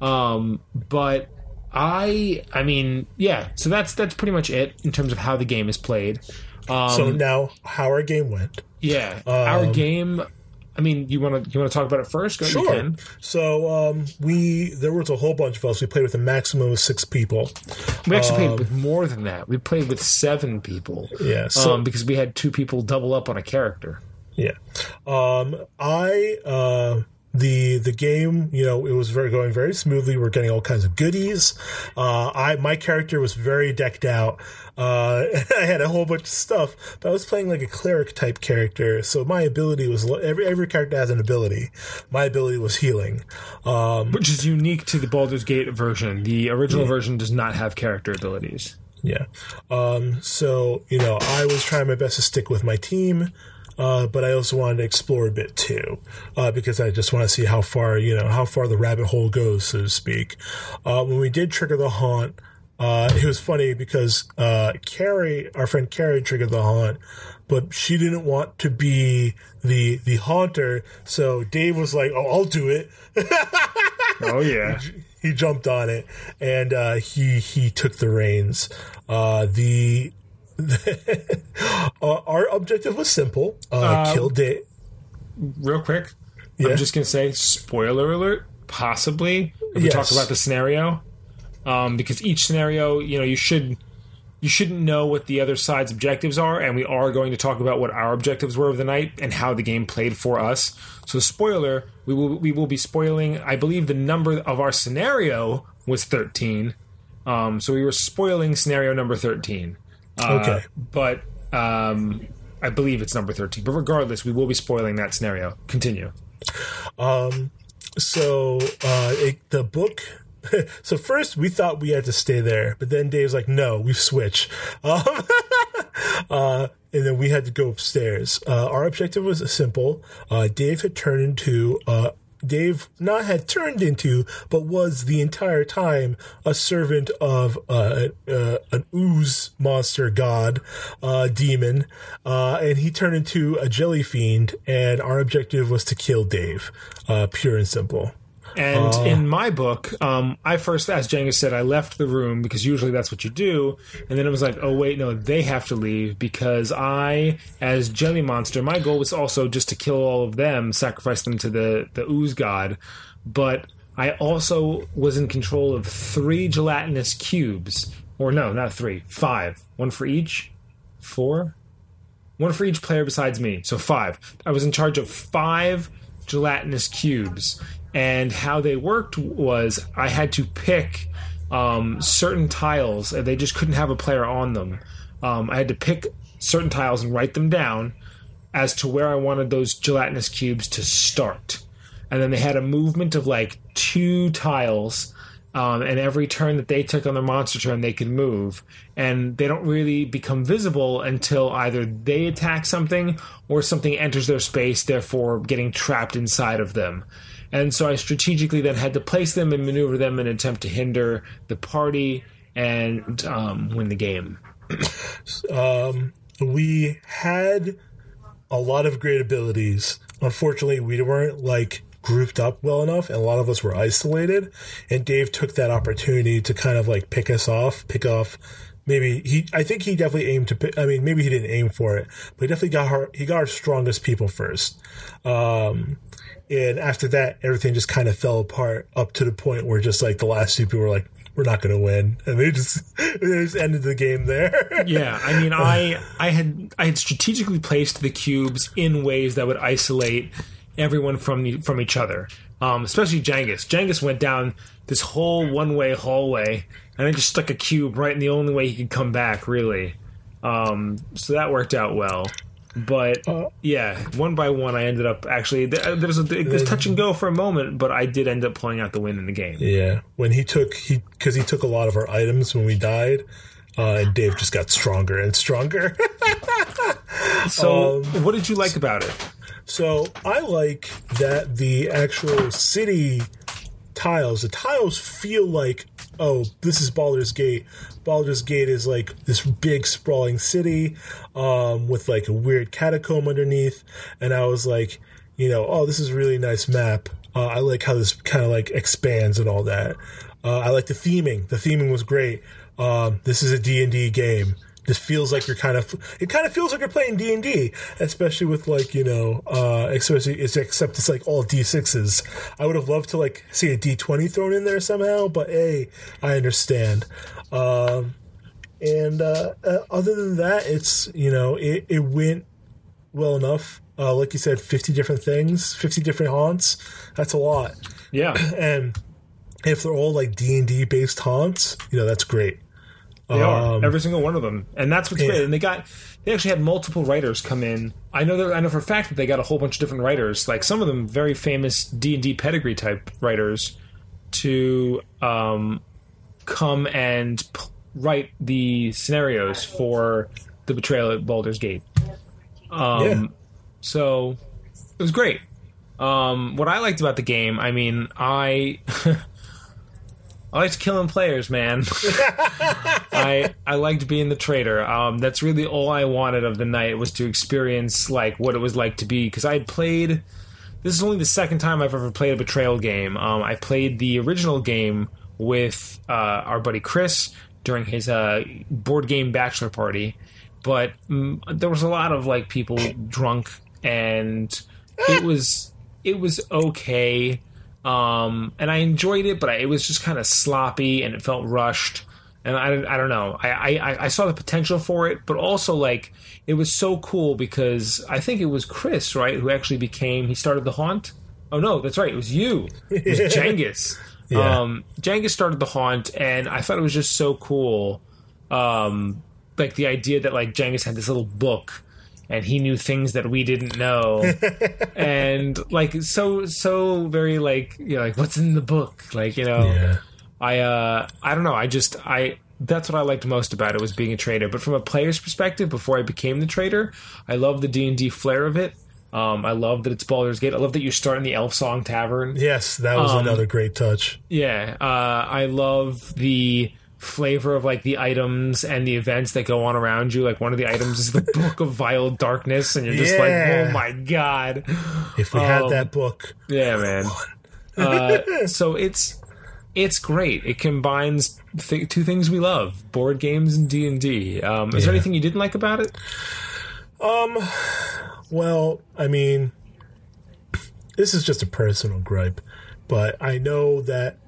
um, but I I mean yeah so that's that's pretty much it in terms of how the game is played um, so now, how our game went. yeah our game I mean you want to you want to talk about it first Go, Sure. So um, we there was a whole bunch of us. We played with a maximum of six people. We actually played with more than that. We played with seven people. Yeah. So um, because we had two people double up on a character. Yeah. Um, I uh, the the game, you know, it was very going very smoothly. We're getting all kinds of goodies. Uh, I my character was very decked out. Uh, I had a whole bunch of stuff, but I was playing like a cleric type character, so my ability was every every character has an ability. My ability was healing. Um, Which is unique to the Baldur's Gate version. The original version does not have character abilities. Yeah. Um, so, you know, I was trying my best to stick with my team, uh, but I also wanted to explore a bit too, uh, because I just want to see how far, you know, how far the rabbit hole goes, so to speak. Uh, when we did trigger the haunt, uh, it was funny because uh, Carrie, our friend Carrie, triggered the haunt, but she didn't want to be the the haunter. So Dave was like, "Oh, I'll do it." Oh yeah. he jumped on it and uh, he he took the reins. Uh, the, our objective was simple: uh, kill Dave. Real quick, Yeah. I'm just gonna say spoiler alert. Possibly, if we Yes. talk about the scenario, um, because each scenario, you know, you should you shouldn't know what the other side's objectives are, and we are going to talk about what our objectives were of the night and how the game played for us. So, spoiler, we will we will be spoiling. I believe the number of our scenario was 13. Um, so we were spoiling scenario number 13. Uh, Okay. but um, I believe it's number 13. But regardless, we will be spoiling that scenario. Continue. Um, so uh, it, the book. So first we thought we had to stay there, but then Dave's like, "No, we switch," um, uh, and then we had to go upstairs. Uh, our objective was simple. Uh, Dave had turned into uh, Dave not had turned into, but was the entire time a servant of uh, uh, an ooze monster god, uh, demon, uh, and he turned into a jelly fiend. And our objective was to kill Dave, uh, pure and simple. And in my book, um, I first, as Jenga said, I left the room because usually that's what you do. And then it was like, oh, wait, no, they have to leave because I, as Jelly Monster, my goal was also just to kill all of them, sacrifice them to the, the ooze god. But I also was in control of three gelatinous cubes, or no, not three, five, one for each, four, one for each player besides me, so five. I was in charge of five gelatinous cubes, and how they worked was I had to pick um, certain tiles, and they just couldn't have a player on them. Um, I had to pick certain tiles and write them down as to where I wanted those gelatinous cubes to start. And then they had a movement of like two tiles, um, and every turn that they took on their monster turn, they could move. And they don't really become visible until either they attack something or something enters their space, therefore getting trapped inside of them. And so I strategically then had to place them and maneuver them in an attempt to hinder the party and um, win the game. Um, we had a lot of great abilities. Unfortunately, we weren't like grouped up well enough, and a lot of us were isolated. And Dave took that opportunity to kind of like pick us off, pick off. Maybe he, I think he definitely aimed to. Pick, I mean, maybe he didn't aim for it, but he definitely got our, he got our strongest people first. Um, and after that, everything just kind of fell apart up to the point where just like the last two people were like, we're not going to win, and they just they just ended the game there. yeah, I mean, I I had I had strategically placed the cubes in ways that would isolate everyone from the, from each other. Um, especially Jangus. Jangus went down this whole one way hallway and I just stuck a cube right in the only way he could come back. Really, um, so that worked out well. But yeah, one by one, I ended up actually there was a it was touch and go for a moment, but I did end up pulling out the win in the game. Yeah, when he took he because he took a lot of our items when we died, uh, and Dave just got stronger and stronger. So, what did you like about it? so I like that the actual city tiles, the tiles feel like oh, this is Baldur's Gate. Baldur's Gate is like this big sprawling city um, with like a weird catacomb underneath, and I was like, you know, oh, this is really nice map. Uh, I like how this kind of like expands and all that. Uh, I like the theming. The theming was great. Um, this is a D and D game. This feels like you're kind of. It kind of feels like you're playing D and D, especially with like you know, uh, especially it's except it's like all D sixes. I would have loved to like see a D twenty thrown in there somehow, but hey, I understand. Um, and uh, uh, other than that, it's you know, it, it went well enough. Uh, like you said, fifty different things, fifty different haunts. That's a lot. Yeah, And if they're all like D and D based haunts, you know, that's great. They are Um, every single one of them, and that's what's yeah. great. And they got they actually had multiple writers come in. I know that I know for a fact that they got a whole bunch of different writers, like some of them very famous D and D pedigree type writers, to um, come and p- write the scenarios for the betrayal at Baldur's Gate. Um, Yeah. So it was great. Um, what I liked about the game, I mean, I I liked killing players, man. I I liked being the traitor. Um, that's really all I wanted of the night was to experience like what it was like to be because I had played. This is only the second time I've ever played a betrayal game. Um, I played the original game with uh, our buddy Chris during his uh, board game bachelor party, but mm, there was a lot of like people drunk, and it was it was okay um, and I enjoyed it, but I, it was just kind of sloppy and it felt rushed. And I, I don't know. I, I, I saw the potential for it, but also like it was so cool because I think it was Chris, right, who actually became. He started the haunt. Oh no, that's right. It was you. It was Jengus. Yeah. Um, Jengus started the haunt, and I thought it was just so cool. Um, like the idea that like Jengus had this little book and he knew things that we didn't know and like so so very like you know like what's in the book like you know Yeah. i uh i don't know i just i that's what i liked most about it was being a traitor but from a player's perspective before i became the traitor i love the d&d flair of it um, I love that it's Baldur's Gate. I love that you start in the Elfsong Tavern. Yes, that was Um, another great touch. Yeah, uh, I love the flavor of like the items and the events that go on around you. Like one of the items is the Book of Vile Darkness, and you're just like, oh my god. If we had um, that book, Yeah, man. Uh, so it's it's great. It combines th- two things we love: board games and D and D. Um, is there anything you didn't like about it? Um, well, I mean, this is just a personal gripe, but I know that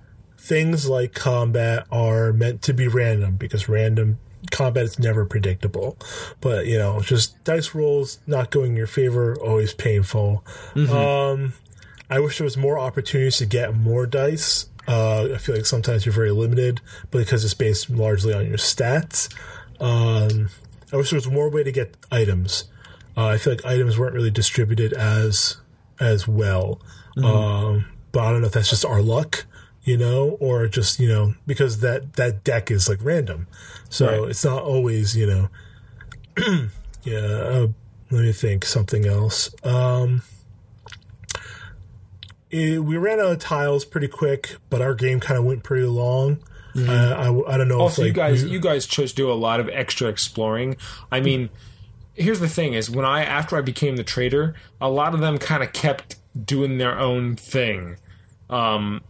things like combat are meant to be random because random combat is never predictable. But you know, just dice rolls not going in your favor always painful. Um, I wish there was more opportunities to get more dice. Uh, I feel like sometimes you're very limited, but because it's based largely on your stats. Um, I wish there was more way to get items. Uh, I feel like items weren't really distributed as as well. Um, but I don't know if that's just our luck, you know, or just you know because that that deck is like random, so Right. it's not always you know. yeah, uh, let me think something else. Um, it, we ran out of tiles pretty quick, but our game kind of went pretty long. Uh, I, I don't know. Also, if, like, you guys, we- you guys chose to do a lot of extra exploring. I mean, here's the thing: is when I after I became the traitor, a lot of them kind of kept doing their own thing. Um,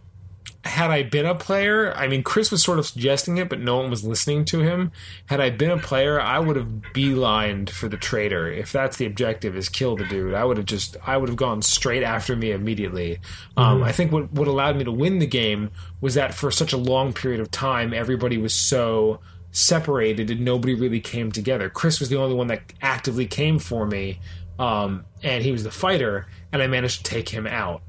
had I been a player, I mean, Chris was sort of suggesting it, but no one was listening to him. Had I been a player, I would have beelined for the traitor. If that's the objective, is kill the dude. I would have just, I would have gone straight after me immediately. Um, I think what what allowed me to win the game was that for such a long period of time, everybody was so separated and nobody really came together. Chris was the only one that actively came for me, um, and he was the fighter, and I managed to take him out.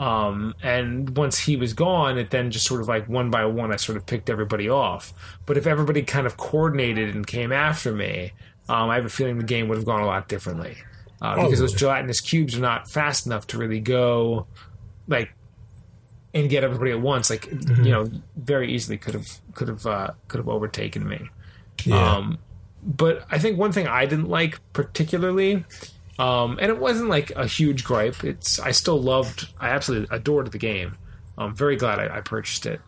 Um, and once he was gone, it then just sort of like one by one, I sort of picked everybody off. But if everybody kind of coordinated and came after me, um, I have a feeling the game would have gone a lot differently. Uh, because those gelatinous cubes are not fast enough to really go like and get everybody at once. Like you know, very easily could have could have uh, could have overtaken me. yeah. Um, but I think one thing I didn't like particularly, um, and it wasn't like a huge gripe. It's I still loved, I absolutely adored the game. I'm very glad I, I purchased it.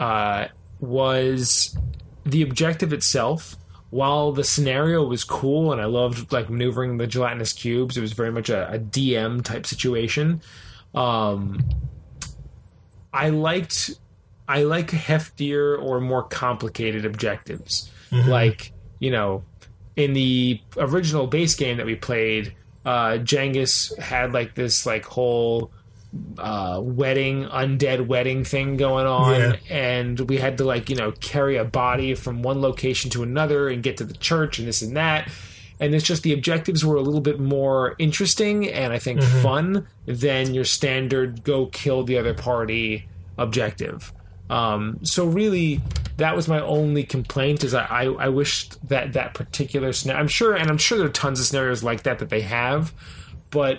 Uh, was the objective itself. While the scenario was cool and I loved like maneuvering the gelatinous cubes, it was very much a, a DM type situation. Um, I liked I like heftier or more complicated objectives. Like, you know, in the original base game that we played, uh Jengus had like this like whole uh wedding undead wedding thing going on Yeah. and we had to like, you know, carry a body from one location to another and get to the church and this and that. And it's just the objectives were a little bit more interesting and I think fun than your standard go kill the other party objective. Um, so really, that was my only complaint. Is I, I I wished that that particular scenario. I'm sure, and I'm sure there are tons of scenarios like that that they have, but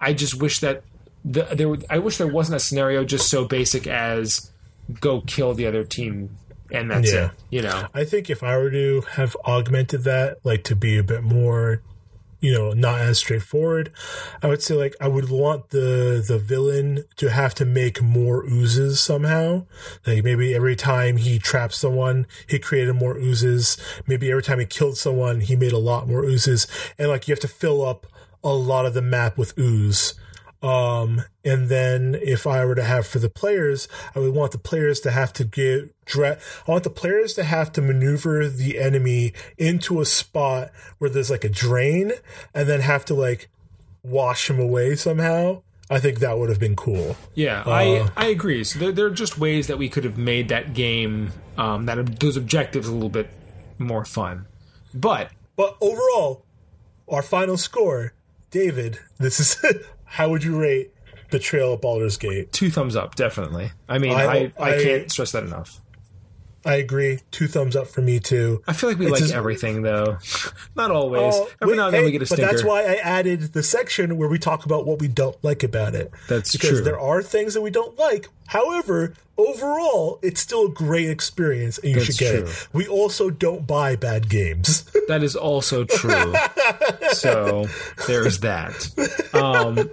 I just wish that the, there. I wish there wasn't a scenario just so basic as go kill the other team and that's Yeah. it. You know, I think if I were to have augmented that, like to be a bit more, you know, not as straightforward, I would say like I would want the the villain to have to make more oozes somehow. Like maybe every time he trapped someone, he created more oozes. Maybe every time he killed someone, he made a lot more oozes. And like you have to fill up a lot of the map with ooze. Um, and then if I were to have for the players, I would want the players to have to get dra- I want the players to have to maneuver the enemy into a spot where there's like a drain and then have to like wash him away somehow. I think that would have been cool. Yeah, I I agree. So there, there are just ways that we could have made that game, um, that those objectives a little bit more fun. But But overall, our final score, David, this is how would you rate Betrayal at Baldur's Gate? two thumbs up, definitely. I mean, I- I, I, I- can't stress that enough. I agree. Two thumbs up for me too. I feel like we It's like everything, though. Not always. Oh, Every wait, now and then hey, we get a stinker. But that's why I added the section where we talk about what we don't like about it. That's because true. there are things that we don't like. However, overall, it's still a great experience, and you That's should get true. it. We also don't buy bad games. That is also true. so there's that. Um,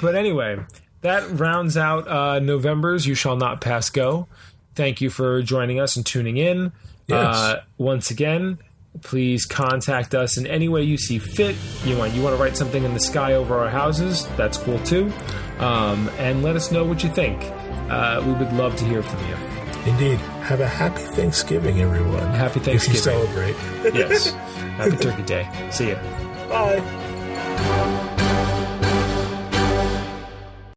but anyway, that rounds out uh, November's You Shall Not Pass Go. Thank you for joining us and tuning in. Uh, once again, please contact us in any way you see fit. You want you want to write something in the sky over our houses? That's cool too. Um, and let us know what you think. Uh, we would love to hear from you. Indeed. Have a happy Thanksgiving, everyone. Happy If you Thanksgiving. celebrate. Yes. Happy Turkey Day. See ya. Bye.